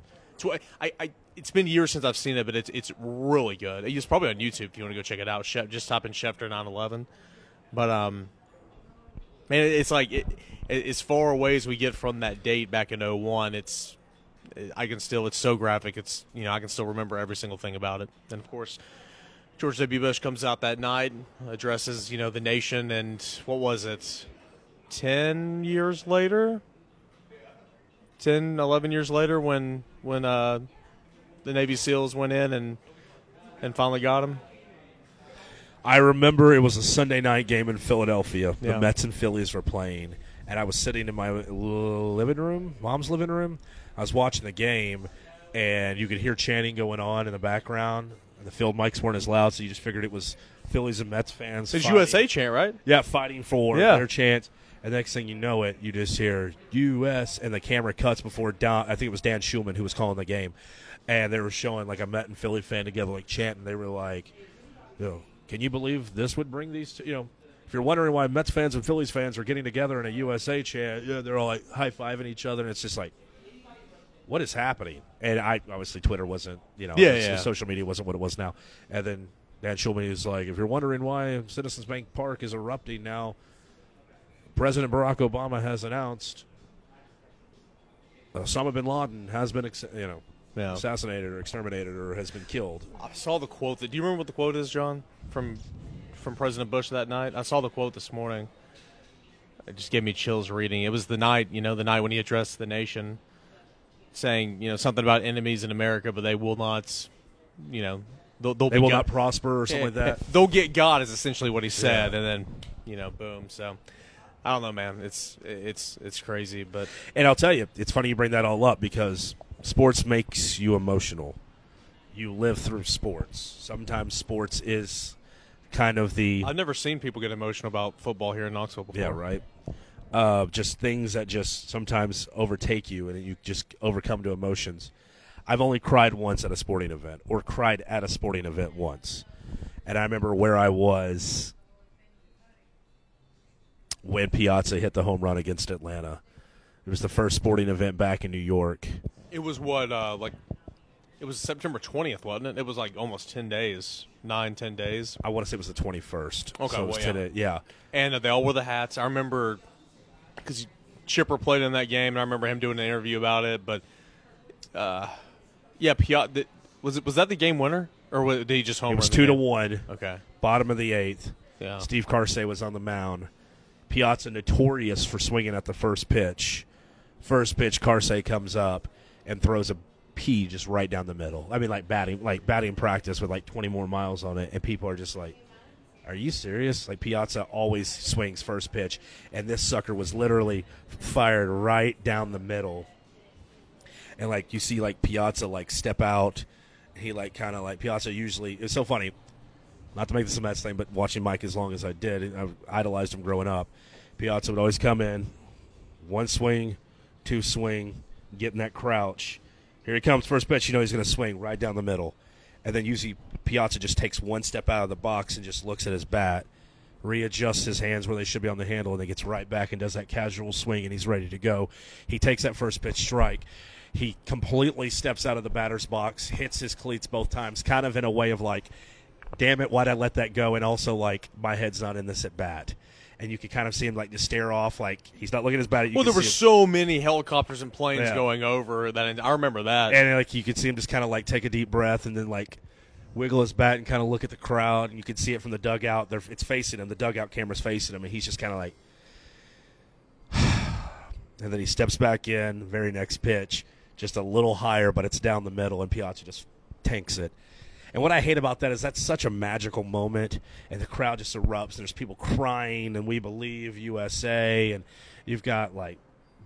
I, I it's been years since I've seen it, but it's it's really good. It's probably on YouTube if you want to go check it out. Shef, just type in Schefter 9/11, but um. Man, it's like it, it, as far away as we get from that date back in 01, it's I can still. It's so graphic. It's you know I can still remember every single thing about it. And of course, George W. Bush comes out that night, addresses you know the nation, and what was it? Ten years later, 10, 11 years later, when when uh, the Navy SEALs went in and and finally got him. I remember it was a Sunday night game in Philadelphia. The Mets and Phillies were playing, and I was sitting in my living room, mom's living room. I was watching the game, and you could hear chanting going on in the background. The field mics weren't as loud, so you just figured it was Phillies and Mets fans. It's fighting. USA chant, right? Yeah, fighting for Yeah. their chance. And next thing you know it, you just hear U.S. and the camera cuts before Don. I think it was Dan Shulman who was calling the game, and they were showing like a Met and Philly fan together, like chanting. They were like, you know, can you believe this would bring these? Two, you know, if you're wondering why Mets fans and Phillies fans are getting together in a USA chant, yeah, they're all like high fiving each other, and it's just like. What is happening? And I obviously Twitter wasn't, you know, Yeah, yeah. social media wasn't what it was now. And then Dan Shulman is like, if you're wondering why Citizens Bank Park is erupting now, President Barack Obama has announced Osama bin Laden has been, you know, Yeah. assassinated or exterminated or has been killed. I saw the quote. That, do you remember what the quote is, John, from from President Bush that night? I saw the quote this morning. It just gave me chills reading. It was the night, you know, the night when he addressed the nation, saying, you know, something about enemies in America, but they will not, you know, they'll, they'll They be will God- not prosper or something like that. They'll get God is essentially what he said, Yeah. and then you know, boom. So I don't know, man. It's it's it's crazy, but And I'll tell you, it's funny you bring that all up because sports makes you emotional. You live through sports. Sometimes sports is kind of the I've never seen people get emotional about football here in Knoxville before. Yeah, right. Uh, just things that just sometimes overtake you and you just overcome to emotions. I've only cried once at a sporting event, or cried at a sporting event once, and I remember where I was when Piazza hit the home run against Atlanta. It was the first sporting event back in New York. It was what, uh, like, it was September 20th, wasn't it? It was like almost 10 days, nine, 10 days. I want to say it was the twenty first. Okay, so well, yeah. 10 yeah. And they all wore the hats. I remember because Chipper played in that game, and I remember him doing an interview about it. But, uh, yeah, Piazza, was, it, was that the game winner? Or was, did he just home It was two to one. Okay. Bottom of the eighth. Yeah. Steve Karsay was on the mound. Piazza notorious for swinging at the first pitch. First pitch, Karsay comes up and throws a just right down the middle. I mean, like batting, like batting practice with like 20 more miles on it, and people are just like, "Are you serious?" Like Piazza always swings first pitch, and this sucker was literally fired right down the middle. And like you see, like Piazza like step out, he like kind of like Piazza usually. It's so funny not to make this a Mets thing, but watching Mike as long as I did, I idolized him growing up. Piazza would always come in, one swing, two swing, get in that crouch. Here he comes, first pitch. You know he's going to swing right down the middle, and then usually Piazza just takes one step out of the box and just looks at his bat, readjusts his hands where they should be on the handle, and then gets right back and does that casual swing, and he's ready to go. He takes that first pitch strike. He completely steps out of the batter's box, hits his cleats both times, kind of in a way of like, damn it, why'd I let that go? And also, like, my head's not in this at bat. And you could kind of see him, like, just stare off, like, he's not looking at his bat. You Well, there were him- so many helicopters and planes Yeah. going over that. I remember that. and, like, you could see him just kind of, like, take a deep breath and then, like, wiggle his bat and kind of look at the crowd. And you could see it from the dugout. They're, it's facing him. The dugout camera's facing him. And he's just kind of like, and then he steps back in, very next pitch, just a little higher, but it's down the middle, and Piazza just tanks it. And what I hate about that is that's such a magical moment, and the crowd just erupts, and there's people crying, and we believe USA, and you've got like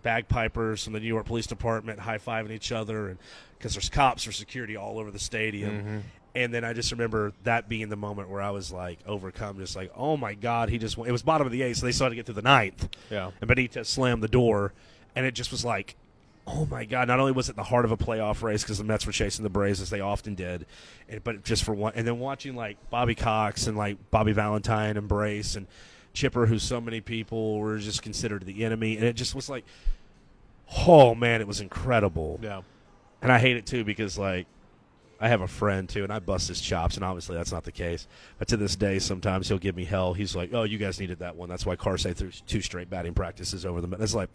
bagpipers from the New York Police Department high fiving each other, and because there's cops or security all over the stadium. Mm-hmm. And then I just remember that being the moment where I was like overcome, just like, oh my God, he just won. It was bottom of the eighth, so they still had to get through the ninth. Yeah. And Benitez slammed the door, and it just was like, oh my God! Not only was it the heart of a playoff race because the Mets were chasing the Braves as they often did, and, but just for one, and then watching like Bobby Cox and like Bobby Valentine embrace and Chipper, who so many people were just considered the enemy, and it just was like, oh man, it was incredible. yeah. And I hate it too because like I have a friend too, and I bust his chops, and obviously that's not the case. But to this day, sometimes he'll give me hell. He's like, "Oh, you guys needed that one. That's why Karsay threw two straight batting practices over them." It's like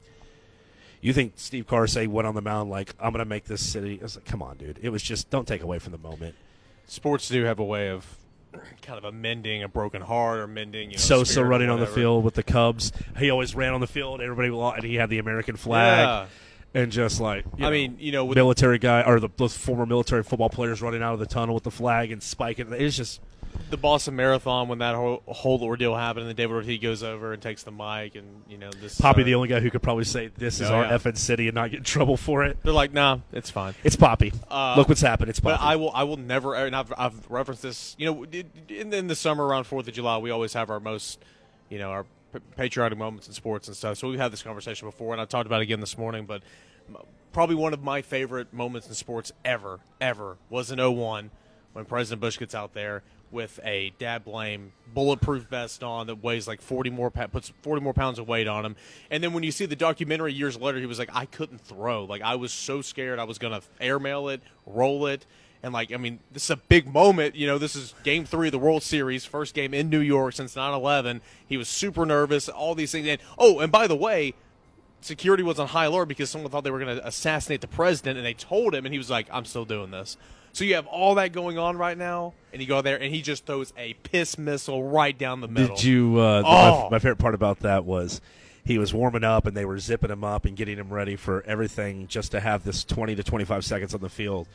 You think Steve Karsay went on the mound like I'm going to make this city? I was like, come on, dude. It was just don't take away from the moment. Sports do have a way of kind of amending a broken heart or mending. You know, spirit or running on the field with the Cubs. He always ran on the field. Everybody and he had the American flag Yeah. and just like I know, mean, you know, with military guy or the those former military football players running out of the tunnel with the flag and spiking. It's just the Boston Marathon when that whole, whole ordeal happened, and then David Ortiz goes over and takes the mic, and you know this. Papi, uh, the only guy who could probably say this is Oh, our yeah. effing city and not get in trouble for it. They're like, nah, it's fine. It's Papi. Uh, Look what's happened. It's Papi. But I will, I will never, and I've, I've referenced this. You know, in, in the summer around Fourth of July, we always have our most, you know, our p- patriotic moments in sports and stuff. So we've had this conversation before, and I talked about it again this morning. But probably one of my favorite moments in sports ever, ever was in 01 when President Bush gets out there with a dad blame bulletproof vest on that weighs like 40 more puts 40 more pounds of weight on him. And then when you see the documentary years later he was like I couldn't throw. Like I was so scared. I was to airmail it roll it. And like I mean this is a big moment you know this is game 3 of the World Series first game in New York since 9/11 he was super nervous all these things. And oh and by the way security was on high alert because someone thought they were going to assassinate the president, and they told him, and he was like, "I'm still doing this." So you have all that going on right now, and you go there, and he just throws a piss missile right down the middle. Did you? Uh, Oh. my, my favorite part about that was he was warming up and they were zipping him up and getting him ready for everything just to have this 20 to 25 seconds on the field.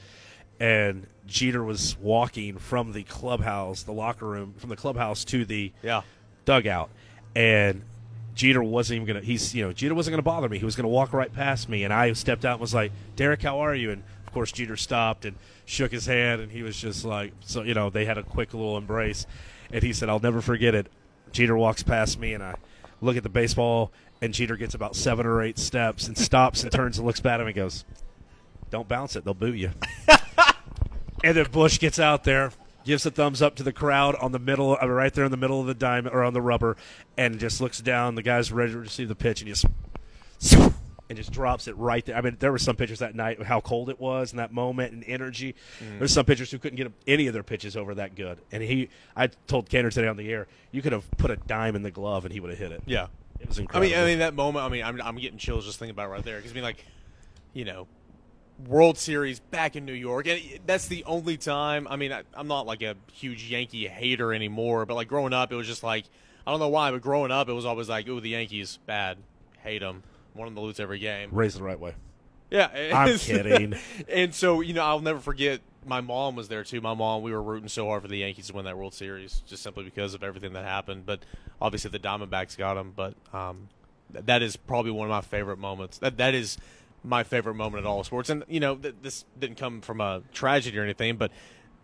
And Jeter was walking from the clubhouse, the locker room, from the clubhouse to the Yeah. dugout, and Jeter wasn't even gonna. He's you know Jeter wasn't gonna bother me. He was gonna walk right past me, and I stepped out and was like, "Derek, how are you?" And course Jeter stopped and shook his hand, and he was just like, so you know they had a quick little embrace, and he said, "I'll never forget it." Jeter walks past me, and I look at the baseball, and Jeter gets about seven or eight steps and stops and turns and looks back at him and goes, "Don't bounce it; they'll boo you." And then Bush gets out there, gives a thumbs up to the crowd on the middle, uh, right there in the middle of the diamond or on the rubber, and just looks down. The guy's ready to receive the pitch, and he just and just drops it right there. I mean, there were some pitchers that night how cold it was in that moment and energy. Mm. There's some pitchers who couldn't get any of their pitches over that good. And he, I told Canner today on the air, you could have put a dime in the glove and he would have hit it. Yeah. It was incredible. I mean, I mean that moment. I mean, I'm, I'm getting chills just thinking about it right there because I mean, like, you know, World Series back in New York, and that's the only time. I mean, I, I'm not like a huge Yankee hater anymore, but like growing up, it was just like I don't know why, but growing up, it was always like, ooh, the Yankees bad, hate them, want them to lose every game. raised the right way. Yeah, I'm kidding. and so you know, I'll never forget. My mom was there too. My mom, we were rooting so hard for the Yankees to win that World Series, just simply because of everything that happened. But obviously, the Diamondbacks got them. But um, th- that is probably one of my favorite moments. That that is my favorite moment in all sports. And you know, th- this didn't come from a tragedy or anything, but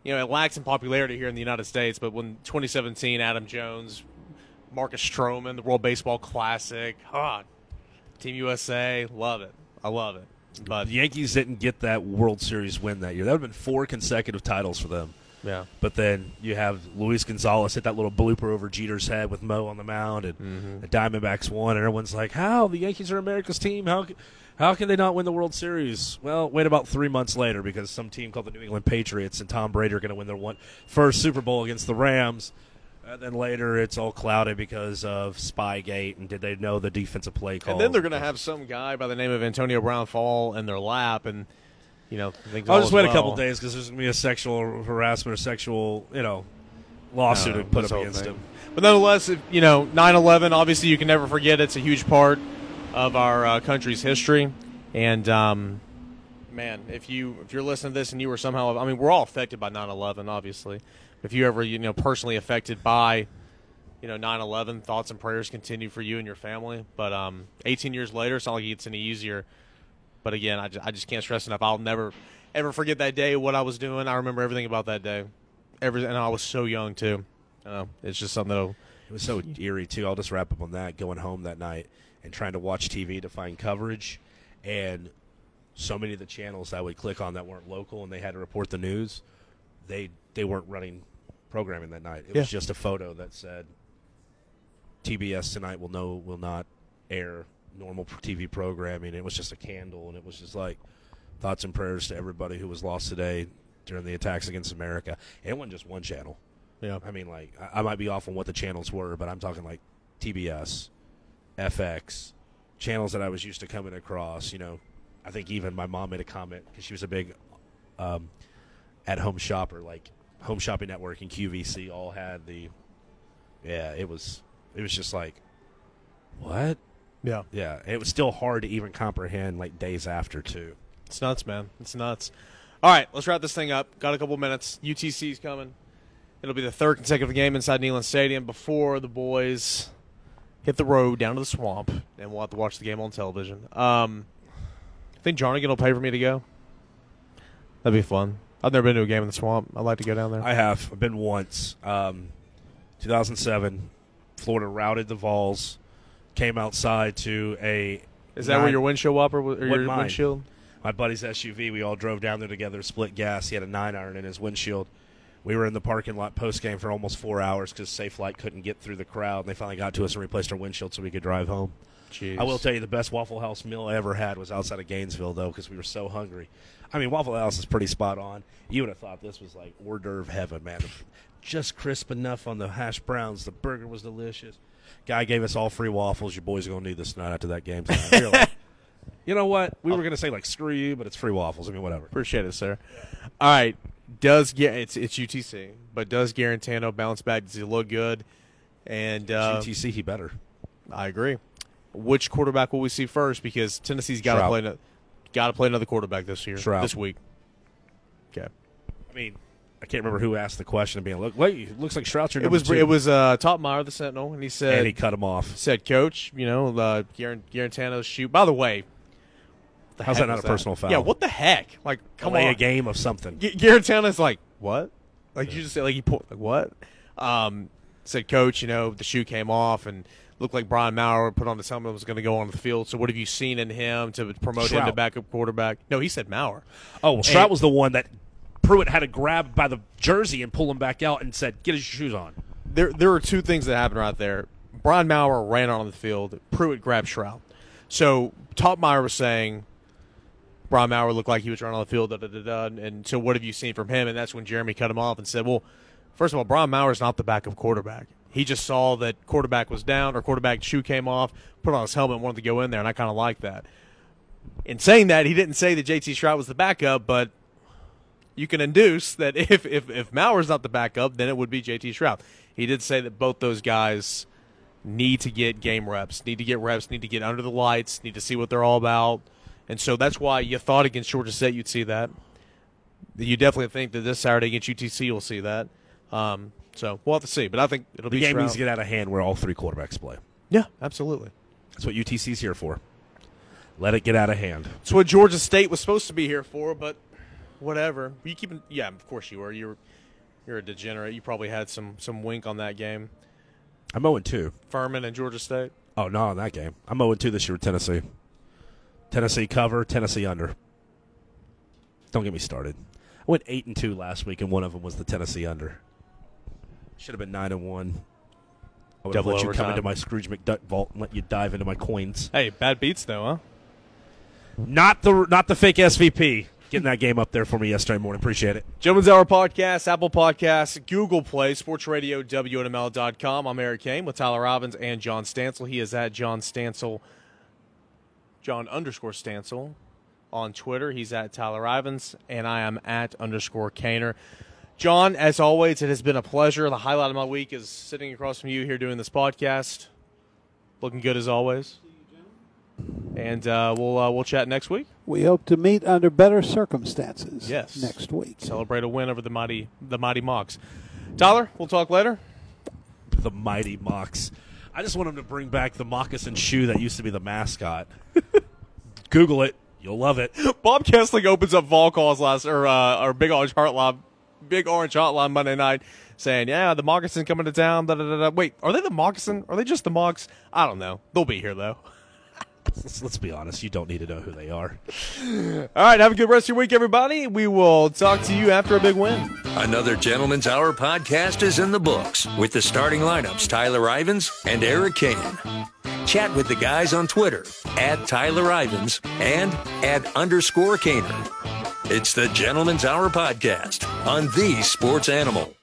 you know, it lacks in popularity here in the United States. But when 2017, Adam Jones, Marcus Stroman, the World Baseball Classic, ah, Team USA, love it. I love it. But The Yankees didn't get that World Series win that year. That would have been four consecutive titles for them. yeah. But then you have Luis Gonzalez hit that little blooper over Jeter's head with Mo on the mound, and mm-hmm. the Diamondbacks won, and everyone's like, "How the Yankees are America's team? How how can they not win the World Series?" Well, wait about three months later because some team called the New England Patriots and Tom Brady are going to win their one first Super Bowl against the Rams. And then later, it's all clouded because of Spygate, and did they know the defensive play call? And then they're going to have some guy by the name of Antonio Brown fall in their lap, and you know, things I'll all just is wait a well. couple days because there's going to be a sexual harassment or sexual, you know, lawsuit No, put up against thing. him. But nonetheless, if, you know, 9/11. Obviously, you can never forget. It's a huge part of our uh, country's history, and um, man, if you if you're listening to this and you were somehow, I mean, we're all affected by 9/11. Obviously, if you ever you know personally affected by you know 9/11, thoughts and prayers continue for you and your family. But um, 18 years later, it's not like it gets any easier. But again, I just, I just can't stress enough. I'll never ever forget that day. What I was doing, I remember everything about that day. Every and I was so young too. It's just something that It was so eerie too. I'll just wrap up on that. Going home that night and trying to watch TV to find coverage, and so many of the channels I would click on that weren't local and they had to report the news, they they weren't running programming that night. It was just a photo that said TBS tonight will no will not air normal TV programming. It was just a candle, and it was just like thoughts and prayers to everybody who was lost today during the attacks against America. And it wasn't just one channel. yeah. I mean, like I, I might be off on what the channels were, but I'm talking like TBS, FX, channels that I was used to coming across. You know, I think even my mom made a comment because she was a big um, at-home shopper, like Home Shopping Network and QVC all had the. Yeah, it was. It was just like, what? Yeah. Yeah, it was still hard to even comprehend like days after too. It's nuts, man. It's nuts. All right, let's wrap this thing up. Got a couple minutes. UTC's coming. It'll be the third consecutive game inside Neyland Stadium before the boys hit the road down to the swamp, and we'll have to watch the game on television. Um, I think Jarnigan will pay for me to go. That'd be fun. I've never been to a game in the swamp. I'd like to go down there. I have. I've been once. Um, 2007, Florida routed the Vols. Came outside to a. Is that where your windshield whopper was, or your mine. windshield? my buddy's SUV. We all drove down there together, split gas. He had a nine iron in his windshield. We were in the parking lot post game for almost four hours because Safelite couldn't get through the crowd. And they finally got to us and replaced our windshield so we could drive home. Jeez. I will tell you the best Waffle House meal I ever had was outside of Gainesville though because we were so hungry. I mean Waffle House is pretty spot on. You would have thought this was like hors d'oeuvre heaven, man. Just crisp enough on the hash browns. The burger was delicious. Guy gave us all free waffles. Your boys are gonna need this tonight after that game. tonight. We like, you know what? We were gonna say like screw you, but it's free waffles. I mean whatever. Appreciate it, sir. All right. Does yeah, it's it's UTC, but does Guarantano bounce back? Does he look good? And uh, GTC he better. I agree. Which quarterback will we see first? Because Tennessee's got to play. No- Got to play another quarterback this year. Shrout. This week. Okay. I mean, I can't remember who asked the question of being look. Wait, it looks like Shrout's your It number was two." it was uh, Toppmeyer, the Sentinel, and he said and he cut him off. said, "Coach, you know, uh, Garant- Guarantano's shoot." By the way, the How's heck that not was a personal foul? Yeah, what the heck? Like, come on. Play on, a game of something. G- Guarantano's like, what? Like you just said, like he pulled, like what? Um, said coach, you know, the shoe came off and looked like Brian Maurer put on his helmet and was going to go on the field. So what have you seen in him to promote him to backup quarterback? No, he said Maurer. Oh, well, Shrout was the one that Pruitt had to grab by the jersey and pull him back out and said, "Get his shoes on." There, there were two things that happened right there. Brian Maurer ran on the field. Pruitt grabbed Shrout. So Toppmeyer was saying Brian Maurer looked like he was running on the field. Da, da, da, da, and so what have you seen from him? And that's when Jeremy cut him off and said, "Well, first of all, Brian Maurer is not the backup quarterback. He just saw that quarterback was down or quarterback shoe came off, put on his helmet, and wanted to go in there, and I kind of like that." In saying that, he didn't say that JT Shrout was the backup, but you can induce that if if if Maurer's not the backup, then it would be JT Shrout. He did say that both those guys need to get game reps, need to get reps, need to get under the lights, need to see what they're all about, and so that's why you thought against Georgia State you'd see that. You definitely think that this Saturday against UTC you'll see that. Um, so we'll have to see, but I think it'll be The be game Shrout. needs to get out of hand where all three quarterbacks play. yeah, absolutely. That's what UTC's here for. Let it get out of hand. It's what Georgia State was supposed to be here for, but whatever. You keep, yeah, of course you were. You're you're a degenerate. You probably had some some wink on that game. I'm 0 2. Furman and Georgia State. Oh, no, on that game. I'm 0 2 this year with Tennessee. Tennessee cover, Tennessee under. Don't get me started. I went 8 and 2 last week, and one of them was the Tennessee under. Should have been 9 and 1. I would Double let you come into my Scrooge McDuck vault and let you dive into my coins. Hey, bad beats though, huh? Not the not the fake SVP. Getting that game up there for me yesterday morning. Appreciate it. Gentlemen's Hour Podcast, Apple Podcasts, Google Play, Sports Radio, WNML.com. I'm Eric Cain with Tyler Robbins and John Stansel. He is at John Stansel, John underscore Stansel on Twitter. He's at Tyler Ivens, and I am at underscore Kaner. John, as always, it has been a pleasure. The highlight of my week is sitting across from you here doing this podcast. Looking good as always. And uh, we'll uh, we'll chat next week. We hope to meet under better circumstances Yes. next week. Celebrate a win over the mighty the mighty Mocs. Tyler, we'll talk later. The mighty Mox. I just want him to bring back the moccasin shoe that used to be the mascot. Google it. You'll love it. Bob Kessling opens up vol calls last or uh, or big orange hotline, big orange hotline Monday night, saying, "Yeah, the moccasin coming to town." Da, da, da, da. Wait, are they the moccasin? Are they just the Mocs? I don't know. They'll be here though. Let's, let's be honest. You don't need to know who they are. All right, have a good rest of your week, everybody. We will talk to you after a big win. Another Gentleman's Hour podcast is in the books with the starting lineups Tyler Ivens and Eric Cain. Chat with the guys on Twitter at Tyler Ivens and at underscore Kaner. It's the Gentleman's Hour podcast on the Sports Animal.